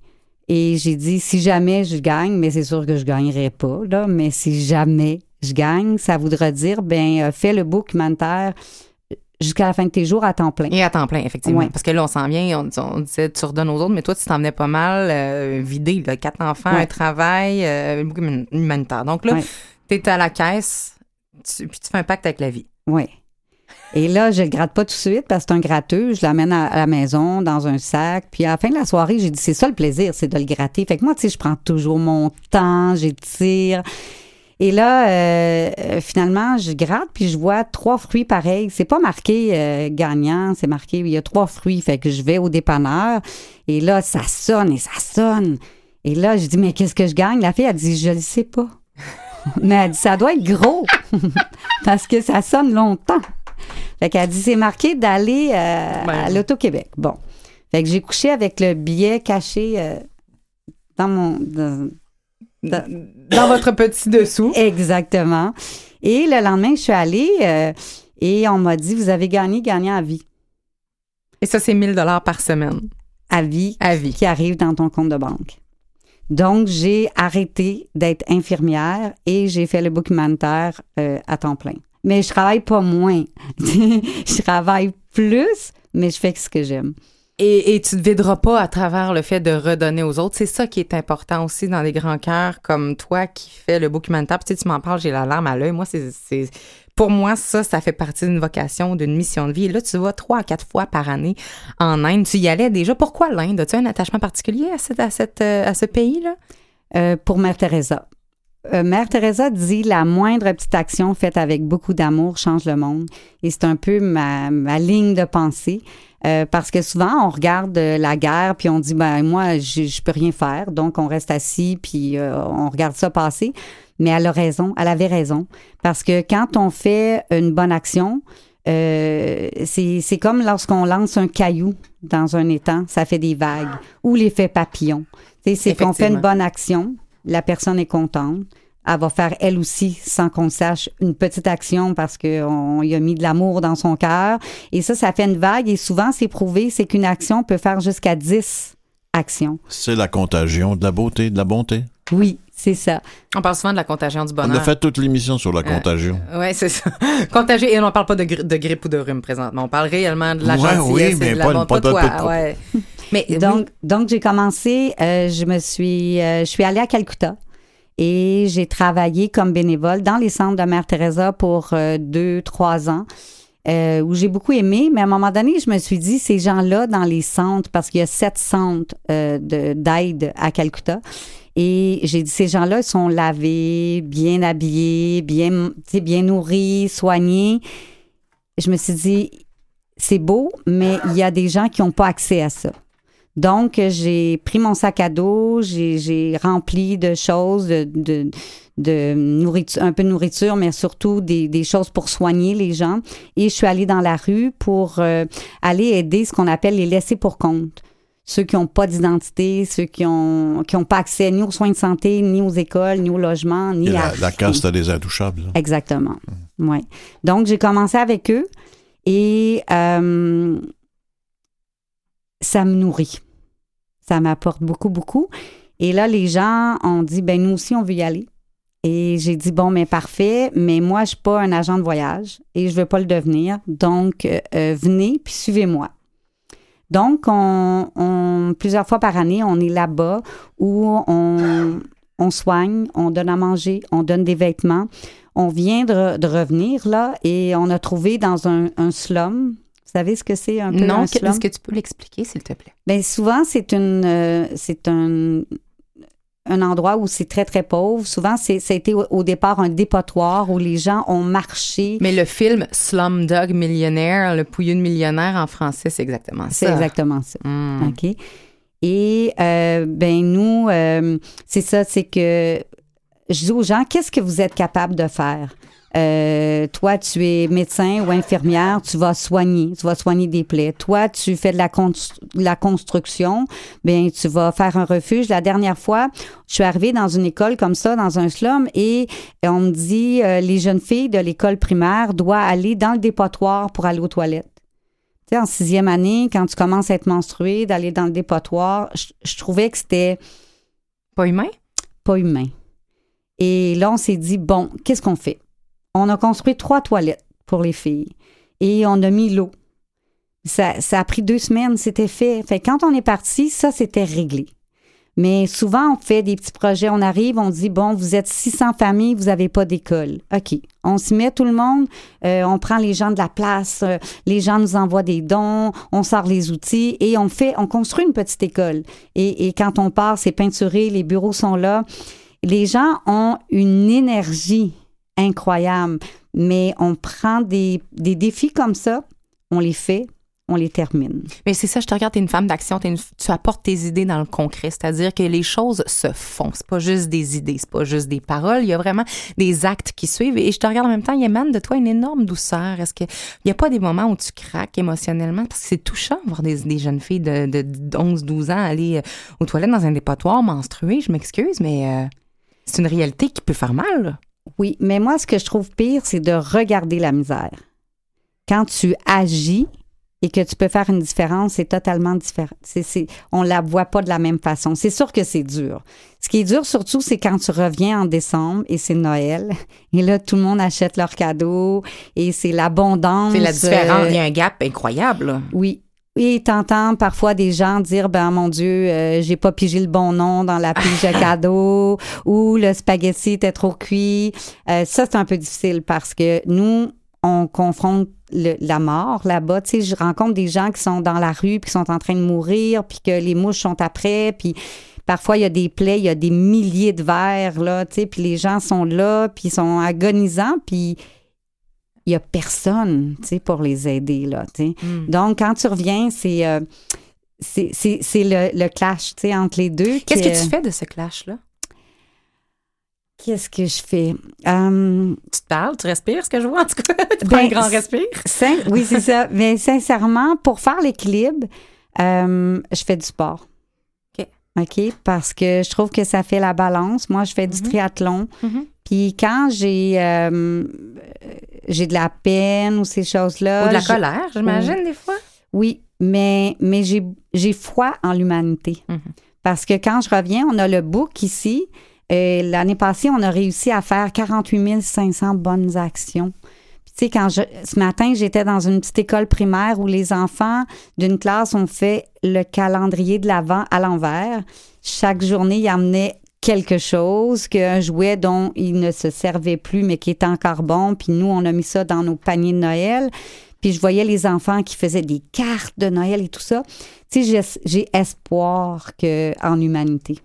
Et j'ai dit, si jamais je gagne, mais c'est sûr que je gagnerai pas, là, mais si jamais je gagne, ça voudra dire, ben, euh, fais le book humanitaire jusqu'à la fin de tes jours à temps plein. Et à temps plein, effectivement. Ouais. Parce que là, on s'en vient, on, on disait, tu redonnes aux autres, mais toi, tu t'en venais pas mal euh, vidé, là, quatre enfants, Ouais. un travail, euh, hum- humanitaire. Donc là, Ouais. t'es à la caisse, tu- puis tu fais un pacte avec la vie. Oui. Et là, je le gratte pas tout de suite parce que c'est un gratteux. Je l'amène à, à la maison dans un sac. Puis à la fin de la soirée, j'ai dit, c'est ça le plaisir, c'est de le gratter. Fait que moi, tu sais, je prends toujours mon temps, j'étire. Et là, euh, finalement, je gratte puis je vois trois fruits pareils. C'est pas marqué euh, gagnant, c'est marqué il y a trois fruits. Fait que je vais au dépanneur et là, ça sonne et ça sonne. Et là, je dis mais qu'est-ce que je gagne? La fille a dit je le sais pas. mais elle dit ça doit être gros parce que ça sonne longtemps. Fait qu'elle dit c'est marqué d'aller euh, Ben. à l'Auto-Québec. Bon. Fait que j'ai couché avec le billet caché dans mon dans- dans- Dans votre petit dessous. Exactement. Et le lendemain, je suis allée euh, et on m'a dit Vous avez gagné, gagnant à vie. Et ça, c'est 1000 dollars par semaine. À vie À vie. qui arrive dans ton compte de banque. Donc, j'ai arrêté d'être infirmière et j'ai fait le book humanitaire euh, à temps plein. Mais je travaille pas moins. je travaille plus, mais je fais ce que j'aime. Et, tu te videras pas à travers le fait de redonner aux autres. C'est ça qui est important aussi dans des grands cœurs comme toi qui fais le documentaire. Puis tu, sais, tu m'en parles, j'ai la larme à l'œil. C'est, pour moi, ça, ça fait partie d'une vocation, d'une mission de vie. Et là, tu vas trois à quatre fois par année en Inde. Tu y allais déjà. Pourquoi l'Inde? As-tu un attachement particulier à, cette, à, euh, ce pays-là? Euh, pour Mère Teresa. Euh, Mère Teresa dit la moindre petite action faite avec beaucoup d'amour change le monde. Et c'est un peu ma, ma ligne de pensée. Euh, parce que souvent, on regarde euh, la guerre, puis on dit, ben moi, je, je peux rien faire. Donc, on reste assis, puis euh, on regarde ça passer. Mais elle a raison, elle avait raison. Parce que quand on fait une bonne action, euh, c'est comme lorsqu'on lance un caillou dans un étang, ça fait des vagues. Ou l'effet papillon. Tu sais, C'est qu'on fait une bonne action, la personne est contente. Elle va faire elle aussi, sans qu'on le sache, une petite action parce qu'on y a mis de l'amour dans son cœur. Et ça, ça fait une vague. Et souvent, c'est prouvé, c'est qu'une action peut faire jusqu'à 10 actions. C'est la contagion de la beauté, de la bonté. Oui, c'est ça. On parle souvent de la contagion du On bonheur. a fait toute l'émission sur la Euh, contagion. Oui, c'est ça. Contagieux. Et on ne parle pas de, gri- de grippe ou de rhume présentement. On parle réellement de la Ouais, gentillesse oui, et mais de la pas- bonté. pas pas ouais. Mais Donc, donc j'ai commencé, euh, je me suis, euh, je suis allée à Calcutta Et j'ai travaillé comme bénévole dans les centres de Mère Teresa pour euh, deux, trois ans. euh, où j'ai beaucoup aimé, mais à un moment donné, je me suis dit, ces gens-là dans les centres, parce qu'il y a sept centres euh, de- d'aide à Calcutta, et j'ai dit, ces gens-là, ils sont lavés, bien habillés, bien, bien nourris, soignés. Je me suis dit, c'est beau, mais il y a des gens qui n'ont pas accès à ça. Donc, j'ai pris mon sac à dos, j'ai rempli de choses, de, de, de nourriture, un peu de nourriture, mais surtout des, des choses pour soigner les gens. Et je suis allée dans la rue pour euh, aller aider ce qu'on appelle les laissés pour compte. Ceux qui n'ont pas d'identité, ceux qui ont qui ont pas accès ni aux soins de santé, ni aux écoles, ni au logement, ni Et à la, la caste des intouchables. Exactement. Ouais. Donc, j'ai commencé avec eux et euh, ça me nourrit. Ça m'apporte beaucoup, beaucoup. Et là, les gens ont dit, ben nous aussi, on veut y aller. Et j'ai dit, bon, mais parfait, mais moi, je suis pas un agent de voyage et je veux pas le devenir. Donc, euh, euh, venez puis suivez-moi. Donc, on, plusieurs fois par année, on est là-bas où on, on soigne, on donne à manger, on donne des vêtements. On vient de, revenir là et on a trouvé dans un slum. Vous savez ce que c'est un peu Non, un slum? est-ce que tu peux l'expliquer, s'il te plaît? Bien, souvent, c'est une, euh, c'est un, un endroit où c'est très, très pauvre. Souvent, c'est, ça a été au, au départ un dépotoir où les gens ont marché. Mais le film Slumdog Millionnaire, le pouilleux de millionnaire en français, c'est exactement ça. C'est exactement ça. Hmm. OK? Et, euh, ben nous, euh, c'est ça, c'est que je dis aux gens, qu'est-ce que vous êtes capable de faire? Euh, toi, tu es médecin ou infirmière, tu vas soigner, tu vas soigner des plaies. Toi, tu fais de la, construction, bien, tu vas faire un refuge. La dernière fois, je suis arrivée dans une école comme ça, dans un slum, et on me dit, euh, les jeunes filles de l'école primaire doivent aller dans le dépotoir pour aller aux toilettes. Tu sais, en sixième année, quand tu commences à être menstruée, d'aller dans le dépotoir, je, je trouvais que c'était Pas humain? pas humain. Et là, on s'est dit, bon, qu'est-ce qu'on fait? On a construit trois toilettes pour les filles et on a mis l'eau. Ça, a pris deux semaines, c'était fait. Fait quand on est parti, ça, c'était réglé. Mais souvent, on fait des petits projets. On arrive, on dit, bon, vous êtes 600 familles, vous n'avez pas d'école. OK. On s'y met tout le monde. euh, on prend les gens de la place. euh, les gens nous envoient des dons. On sort les outils et on fait, on construit une petite école. Et quand on part, c'est peinturé, les bureaux sont là. Les gens ont une énergie incroyable. Mais on prend des, des défis comme ça, on les fait, on les termine. Mais c'est ça, je te regarde, t'es une femme d'action, tu apportes tes idées dans le concret, c'est-à-dire que les choses se font. C'est pas juste des idées, c'est pas juste des paroles, il y a vraiment des actes qui suivent. Et je te regarde en même temps, il émane de toi une énorme douceur. Est-ce qu'il n'y a pas des moments où tu craques émotionnellement? Parce que c'est touchant voir des, des jeunes filles de, de 11-12 ans aller euh, aux toilettes dans un dépotoir menstruer, je m'excuse, mais euh, c'est une réalité qui peut faire mal. là. Oui, mais moi, ce que je trouve pire, c'est de regarder la misère. Quand tu agis et que tu peux faire une différence, c'est totalement différent. C'est, c'est, on la voit pas de la même façon. C'est sûr que c'est dur. Ce qui est dur surtout, c'est quand tu reviens en décembre et c'est Noël. Et là, tout le monde achète leurs cadeaux et c'est l'abondance. C'est la différence, euh, il y a un gap incroyable. oui. Et t'entends parfois des gens dire ben mon Dieu, euh, j'ai pas pigé le bon nom dans la pige de cadeaux ou le spaghetti était trop cuit. Euh, ça c'est un peu difficile parce que nous on confronte le- la mort là-bas. Tu sais, je rencontre des gens qui sont dans la rue puis qui sont en train de mourir puis que les mouches sont après puis Parfois, il y a des plaies, il y a des milliers de verres, là, tu sais, puis les gens sont là, puis ils sont agonisants, puis il y a personne, tu sais, pour les aider, là, tu sais. Mm. Donc, quand tu reviens, c'est euh, c'est c'est- c'est le, le clash, tu sais, entre les deux. Qu'est-ce que tu fais de ce clash-là? Qu'est-ce que je fais? Hum, Tu te parles, tu respires, ce que je vois, en tout cas. tu Ben, prends un grand respire. oui, c'est ça. Mais sincèrement, pour faire l'équilibre, euh, je fais du sport. OK. OK? Parce que je trouve que ça fait la balance. Moi, je fais du Mhm. triathlon. Mhm. Puis quand j'ai euh, j'ai de la peine ou ces choses-là. Ou de la colère, j'imagine, des fois. Oui, mais, mais j'ai j'ai foi en l'humanité. Mhm. Parce que quand je reviens, on a le book ici. Euh, L'année passée, on a réussi à faire 48 500 bonnes actions. Puis, tu sais, quand je, ce matin, j'étais dans une petite école primaire où les enfants d'une classe ont fait le calendrier de l'Avent à l'envers. Chaque journée, ils amenaient quelque chose, qu'un jouet dont il ne se servait plus, mais qui était encore bon. Puis nous, on a mis ça dans nos paniers de Noël. Puis je voyais les enfants qui faisaient des cartes de Noël et tout ça. Tu sais, j'ai espoir que en humanité.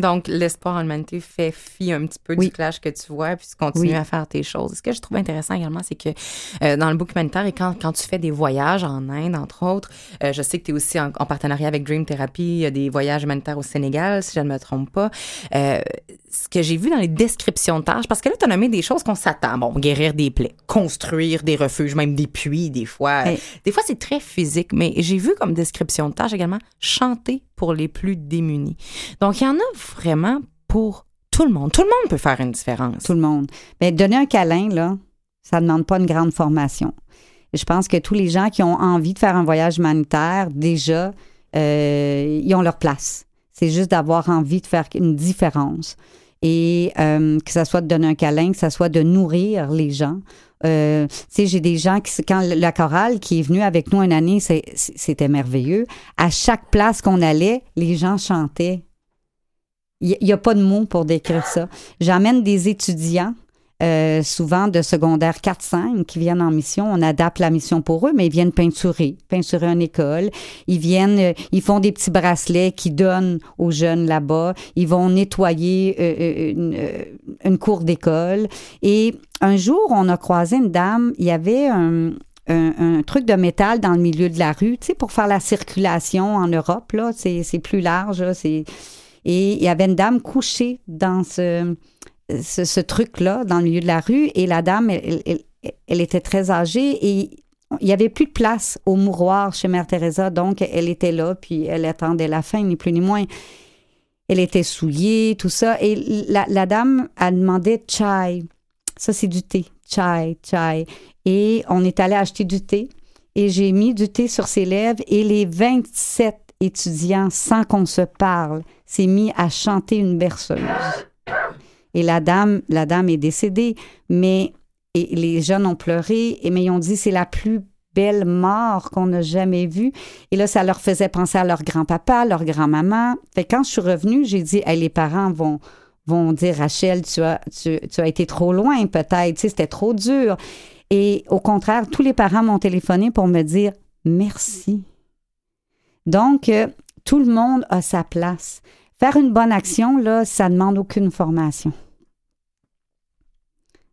Donc, l'espoir en l'humanité fait fi un petit peu Oui. du clash que tu vois, puis tu continues Oui. à faire tes choses. Ce que je trouve intéressant également, c'est que euh, dans le book humanitaire, et quand, quand tu fais des voyages en Inde, entre autres, euh, je sais que tu es aussi en, en partenariat avec Dream Therapy, il y a des voyages humanitaires au Sénégal, si je ne me trompe pas. Euh, ce que j'ai vu dans les descriptions de tâches, parce que là, tu as nommé des choses qu'on s'attend. Bon, guérir des plaies, construire des refuges, même des puits, des fois. Hey. Des fois, c'est très physique, mais j'ai vu comme description de tâches également chanter pour les plus démunis. Donc, il y en a vraiment pour tout le monde. Tout le monde peut faire une différence. Tout le monde. Mais donner un câlin, là, ça ne demande pas une grande formation. Je pense que tous les gens qui ont envie de faire un voyage humanitaire, déjà, euh, ils ont leur place. C'est juste d'avoir envie de faire une différence. Et euh, que ça soit de donner un câlin, que ça soit de nourrir les gens. Euh, tu sais, j'ai des gens qui, quand la chorale qui est venue avec nous une année, c'était merveilleux. À chaque place qu'on allait, les gens chantaient. Il n'y a pas de mots pour décrire ça. J'emmène des étudiants, euh, souvent de secondaire 4-5, qui viennent en mission. On adapte la mission pour eux, mais ils viennent peinturer, peinturer une école. Ils viennent, euh, ils font des petits bracelets qu'ils donnent aux jeunes là-bas. Ils vont nettoyer euh, une, cour d'école. Et un jour, on a croisé une dame, il y avait un, un, truc de métal dans le milieu de la rue, tu sais, pour faire la circulation en Europe, là, c'est plus large, là. Et il y avait une dame couchée dans ce, ce, truc-là, dans le milieu de la rue, et la dame, elle, elle- elle- elle était très âgée et il n'y avait plus de place au mouroir chez Mère Teresa, donc elle était là, puis elle attendait la fin, ni plus ni moins. Elle était souillée, tout ça, et la, la dame a demandé chai. Ça, c'est du thé. Chai, chai. Et on est allé acheter du thé, et j'ai mis du thé sur ses lèvres, et les 27 étudiants, sans qu'on se parle, s'est mis à chanter une berceuse. Et la dame, la dame est décédée, mais les jeunes ont pleuré, et mais ils ont dit c'est la plus belle mort qu'on a jamais vue. Et là, ça leur faisait penser à leur grand-papa, leur grand-maman. Quand je suis revenue, j'ai dit Hey, les parents vont vont dire Rachel, tu as tu, as été trop loin peut-être, tu c'était trop dur. Et au contraire, tous les parents m'ont téléphoné pour me dire merci. Donc, euh, tout le monde a sa place. Faire une bonne action, là, ça demande aucune formation.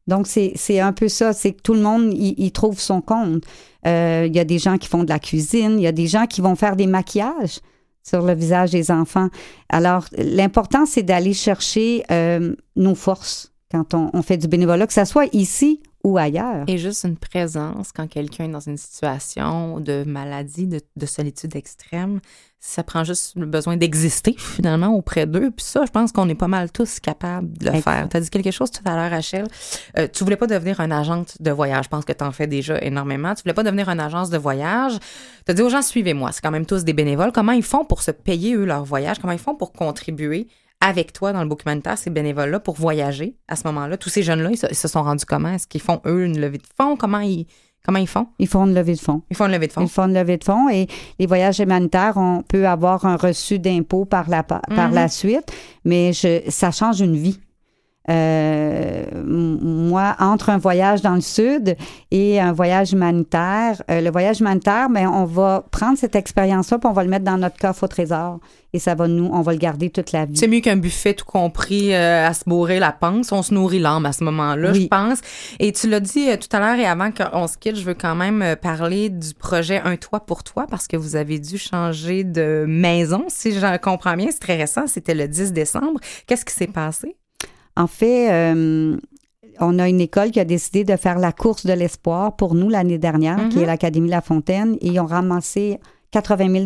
Donc, c'est un peu ça, c'est que tout le monde y, trouve son compte. Euh, Il y a des gens qui font de la cuisine, il y a des gens qui vont faire des maquillages sur le visage des enfants. Alors, l'important, c'est d'aller chercher euh, nos forces quand on, fait du bénévolat, que ce soit ici ou ailleurs. Et juste une présence quand quelqu'un est dans une situation de maladie, de solitude extrême, ça prend juste le besoin d'exister finalement auprès d'eux. Puis ça, je pense qu'on est pas mal tous capables de le faire. Tu as dit quelque chose tout à l'heure, Rachel. Euh, tu voulais pas devenir une agente de voyage. Je pense que tu en fais déjà énormément. Tu voulais pas devenir une agence de voyage. Tu as dit aux gens, suivez-moi. C'est quand même tous des bénévoles. Comment ils font pour se payer, eux, leur voyage? Comment ils font pour contribuer avec toi dans le documentaire, ces bénévoles-là, pour voyager à ce moment-là? Tous ces jeunes-là, ils se sont rendus comment? Est-ce qu'ils font, eux, une levée de fonds? Comment ils, comment ils font? Ils font une levée de fonds. Ils font une levée de fonds. Ils font une levée de fonds et les voyages humanitaires, on peut avoir un reçu d'impôt par la, par Mhm. la suite, mais je, ça change une vie. Euh, moi, entre un voyage dans le sud et un voyage humanitaire, euh, le voyage humanitaire, ben, on va prendre cette expérience-là puis on va le mettre dans notre coffre au trésor et ça va nous, on va le garder toute la vie. C'est mieux qu'un buffet tout compris euh, à se bourrer la panse. On se nourrit l'âme à ce moment-là, Oui. je pense. Et tu l'as dit tout à l'heure et avant qu'on se quitte, je veux quand même parler du projet Un toit pour toi parce que vous avez dû changer de maison. Si je comprends bien, c'est très récent. C'était le 10 décembre. Qu'est-ce qui s'est passé? En fait, euh, on a une école qui a décidé de faire la course de l'espoir pour nous l'année dernière, qui Mhm. est l'Académie La Fontaine, et ils ont ramassé 80 000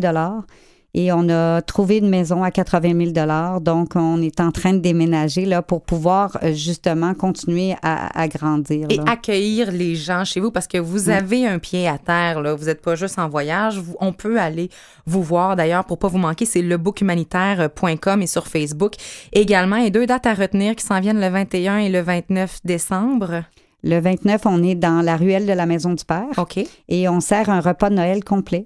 et on a trouvé une maison à 80 000 Donc, on est en train de déménager là, pour pouvoir euh, justement continuer à, à grandir. Et accueillir les gens chez vous parce que vous Oui. avez un pied à terre. Là. Vous n'êtes pas juste en voyage. Vous- on peut aller vous voir d'ailleurs pour pas vous manquer. C'est lebookhumanitaire.com et sur Facebook également. Et deux dates à retenir qui s'en viennent le 21 et le 29 décembre. Le 29, on est dans la ruelle de la Maison du Père OK. et on sert un repas de Noël complet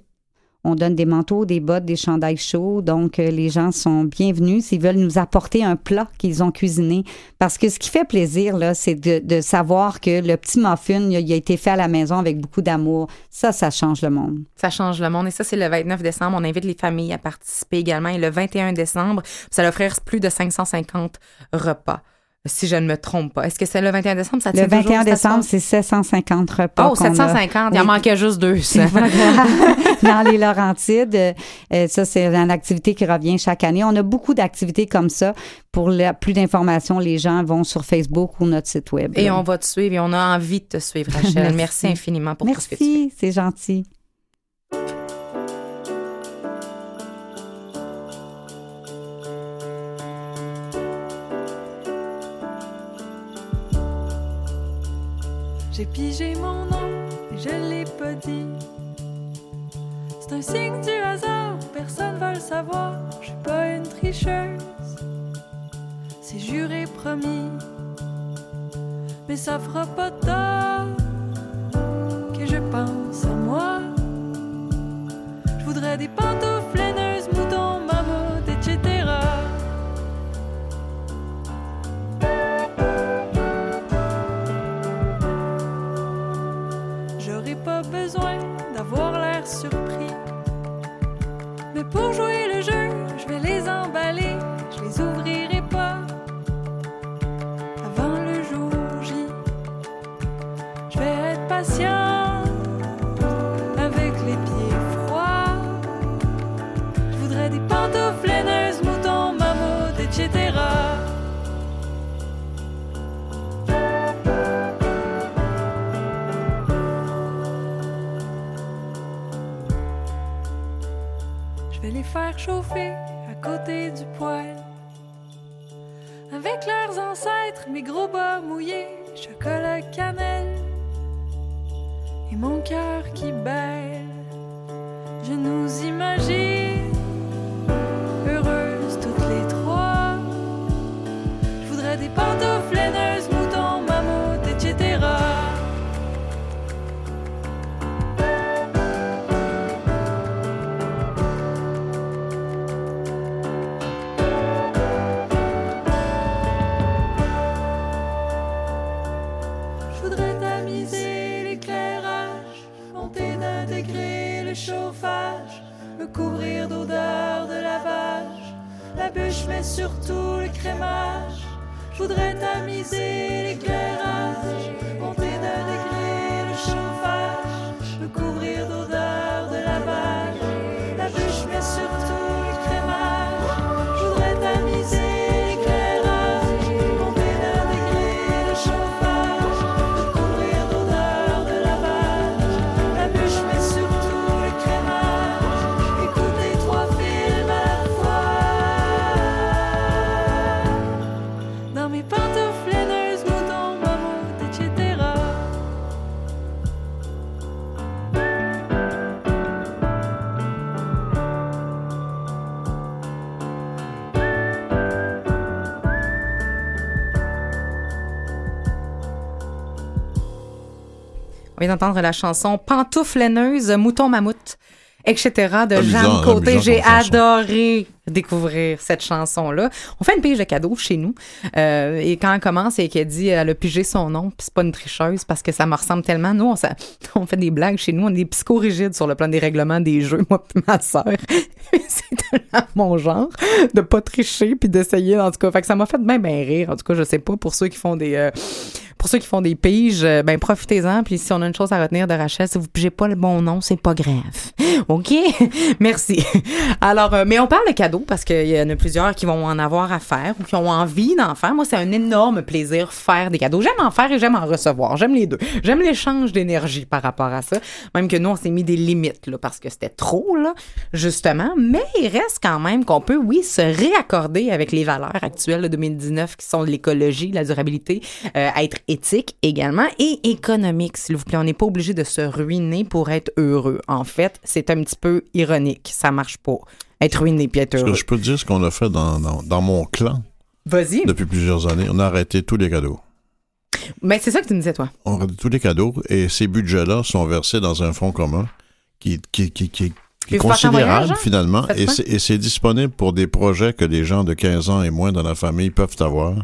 On donne des manteaux, des bottes, des chandails chauds. Donc, euh, les gens sont bienvenus s'ils veulent nous apporter un plat qu'ils ont cuisiné. Parce que ce qui fait plaisir, là, c'est de, savoir que le petit muffin, il a été fait à la maison avec beaucoup d'amour. Ça, ça change le monde. Ça change le monde. Et ça, c'est le 29 décembre. On invite les familles à participer également. Et le 21 décembre, ça va offrir plus de 550 repas. Si je ne me trompe pas. Est-ce que c'est le 21 décembre? Ça Le tient toujours, 21 cette décembre, c'est 750 repas. Oh, qu'on a. 750. Il en Oui. manquait juste deux. ça. Voilà. dans les Laurentides. Euh, ça, c'est une activité qui revient chaque année. On a beaucoup d'activités comme ça. Pour la- plus d'informations, les gens vont sur Facebook ou notre site web. Et là. on va te suivre et on a envie de te suivre, Rachel. Merci, Merci. infiniment pour tout ce que tu fais. Merci, c'est gentil. J'ai pigé mon nom et je l'ai pas dit. C'est un signe du hasard, personne va le savoir. Je suis pas une tricheuse, c'est juré promis. Mais ça fera pas tard vient d'entendre la chanson Pantoufle laineuse, Mouton mammouth, etc. de Amusant, Jeanne Côté. amusant J'ai adoré découvrir cette chanson-là. On fait une pige de cadeaux chez nous. Euh, et quand elle commence et qu'elle dit elle a pigé son nom, puis c'est pas une tricheuse parce que ça me ressemble tellement. Nous, on, fait des blagues chez nous. On est des psychorigides sur le plan des règlements des jeux, moi puis ma sœur. c'est tellement mon genre de pas tricher puis d'essayer, en tout cas. Fait que ça m'a fait bien, bien rire. En tout cas, je sais pas, pour ceux qui font des... euh, pour ceux qui font des piges, euh, ben profitez-en. Puis si on a une chose à retenir de Rachel, si vous pigez pas le bon nom, c'est pas grave. OK? Merci. Alors, euh, mais on parle de cadeaux parce qu'il y en a plusieurs qui vont en avoir à faire ou qui ont envie d'en faire. Moi, c'est un énorme plaisir faire des cadeaux. J'aime en faire et j'aime en recevoir. J'aime les deux. J'aime l'échange d'énergie par rapport à ça. Même que nous, on s'est mis des limites là, parce que c'était trop, là, justement. Mais il reste quand même qu'on peut, oui, se réaccorder avec les valeurs actuelles de 2019 qui sont l'écologie, la durabilité, euh, être éthique également et économique, s'il vous plaît. On n'est pas obligé de se ruiner pour être heureux. En fait, c'est un petit peu ironique. Ça marche pas. Être ruiné puis être heureux. que je peux te dire ce qu'on a fait dans, dans, dans mon clan Vas-y. depuis plusieurs années? On a arrêté tous les cadeaux. Mais c'est ça que tu me disais, toi. On a arrêté tous les cadeaux et ces budgets-là sont versés dans un fonds commun qui, qui, qui, est considérable voyage, finalement, et c'est disponible pour des projets que les gens de 15 ans et moins dans la famille peuvent avoir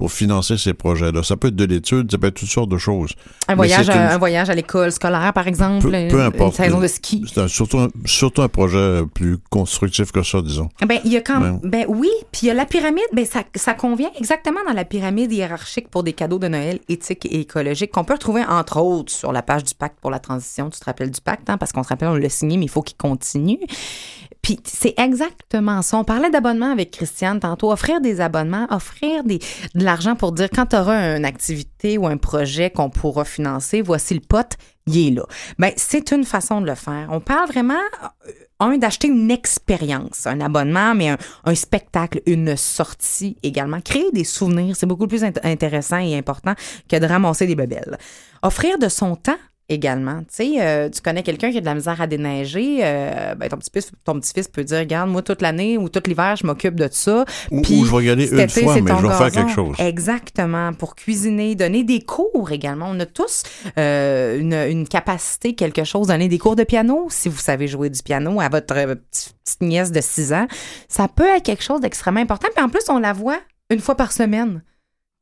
pour financer ces projets-là. Ça peut être de l'étude, ça peut être toutes sortes de choses. Un voyage, une- un voyage à l'école scolaire, par exemple, peu, importe. une saison de ski. C'est surtout, un, surtout un projet plus constructif que ça, disons. Ben, il y a quand Ouais. ben oui, puis il y a la pyramide, ben ça, ça convient exactement dans la pyramide hiérarchique pour des cadeaux de Noël éthiques et écologiques qu'on peut retrouver entre autres sur la page du pacte pour la transition. Tu te rappelles du pacte, hein, parce qu'on se rappelle, on l'a signé, mais il faut qu'il continue. Puis c'est exactement ça. On parlait d'abonnement avec Christiane tantôt. Offrir des abonnements, offrir de l'argent pour dire quand tu auras une activité ou un projet qu'on pourra financer, voici le pot, il est là. Ben, c'est une façon de le faire. On parle vraiment, euh, un, d'acheter une expérience, un abonnement, mais un, spectacle, une sortie également. Créer des souvenirs, c'est beaucoup plus int- intéressant et important que de ramasser des bebelles. Offrir de son temps également. Tu sais, euh, tu connais quelqu'un qui a de la misère à déneiger, euh, ben ton petit-fils ton petit-fils peut dire, regarde, moi, toute l'année ou tout l'hiver, je m'occupe de ça. Ou- Puis ou je vais y aller une été, fois, mais je vais faire quelque chose. Exactement. Pour cuisiner, donner des cours également. On a tous euh, une, une capacité, quelque chose, donner des cours de piano. Si vous savez jouer du piano à votre euh, petite petite nièce de 6 ans, ça peut être quelque chose d'extrêmement important. Puis en plus, on la voit une fois par semaine.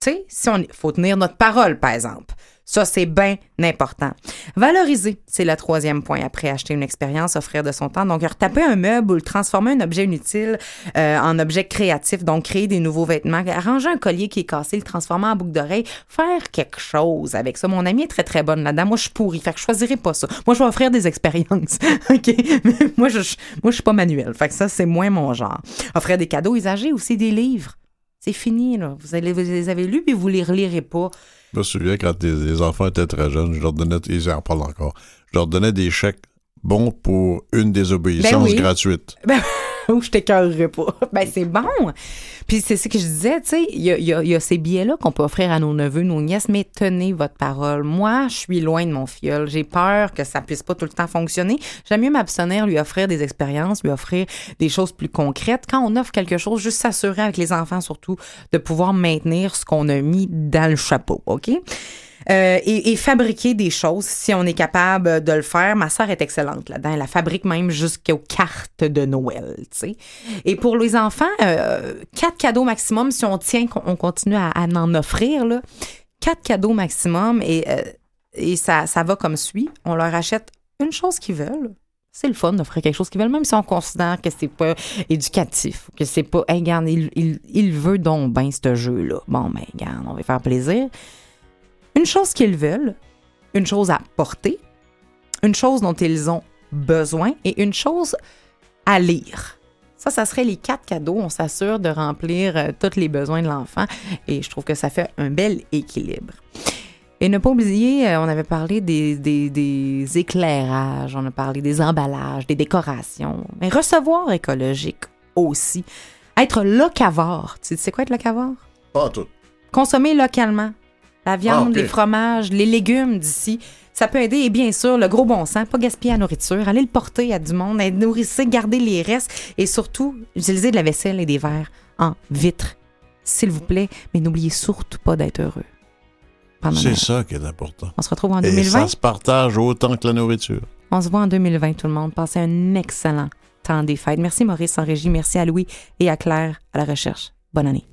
Tu sais, si on faut tenir notre parole, par exemple. Ça, c'est bien important. Valoriser, c'est le troisième point après acheter une expérience, offrir de son temps. Donc, retaper un meuble ou transformer un objet inutile euh, en objet créatif. Donc, créer des nouveaux vêtements, arranger un collier qui est cassé, le transformer en boucle d'oreille, faire quelque chose avec ça. Mon amie est très, très bonne là-dedans. Moi, je suis pourrie. Fait que je choisirais pas ça. Moi, je vais offrir des expériences. OK? Mais moi, je, moi, je suis pas manuel. Fait que ça, c'est moins mon genre. Offrir des cadeaux usagés, aussi des livres. C'est fini, là. Vous, allez, vous les avez lus, puis vous les relirez pas. Je me souviens quand les, les enfants étaient très jeunes, je leur donnais, ils en parlent encore, je leur donnais des chèques bons pour une désobéissance Ben oui. gratuite. Ben, ou je t'écœurerai pas. Ben, c'est bon. Puis c'est ce que je disais, tu sais, il y a, y a- y a ces billets-là qu'on peut offrir à nos neveux, nos nièces, mais tenez votre parole. Moi, je suis loin de mon fiole. J'ai peur que ça puisse pas tout le temps fonctionner. J'aime mieux m'abstenir, lui offrir des expériences, lui offrir des choses plus concrètes. Quand on offre quelque chose, juste s'assurer avec les enfants surtout de pouvoir maintenir ce qu'on a mis dans le chapeau, OK? Euh, et, fabriquer des choses si on est capable de le faire. Ma sœur est excellente là-dedans. Elle la fabrique même jusqu'aux cartes de Noël, tu sais. Et pour les enfants, euh, quatre cadeaux maximum si on tient qu'on on continue à, en offrir, là. Quatre cadeaux maximum et, euh, et ça, ça va comme suit. On leur achète une chose qu'ils veulent. C'est le fun d'offrir quelque chose qu'ils veulent, même si on considère que c'est pas éducatif, que c'est pas, hey, regarde, il, il, il veut donc bien ce jeu-là. Bon, ben, regarde, on va faire plaisir une chose qu'ils veulent, une chose à porter, une chose dont ils ont besoin et une chose à lire. Ça, ça serait les quatre cadeaux. On s'assure de remplir euh, tous les besoins de l'enfant et je trouve que ça fait un bel équilibre. Et ne pas oublier, euh, on avait parlé des, des- des éclairages, on a parlé des emballages, des décorations, mais recevoir écologique aussi. Être locavore. Tu sais quoi être locavore? Pas tout. Consommer localement. La viande, Ah, les fromages, les légumes d'ici. Ça peut aider. Et bien sûr, le gros bon sens, pas gaspiller la nourriture, aller le porter à du monde, nourrissez, garder les restes et surtout, utiliser de la vaisselle et des verres en vitre. S'il vous plaît, mais n'oubliez surtout pas d'être heureux. C'est ça qui est important. On se retrouve en Et 2020. ça se partage autant que la nourriture. On se voit en 2020, tout le monde. Passez un excellent temps des fêtes. Merci Maurice en régie. Merci à Louis et à Claire à la recherche. Bonne année.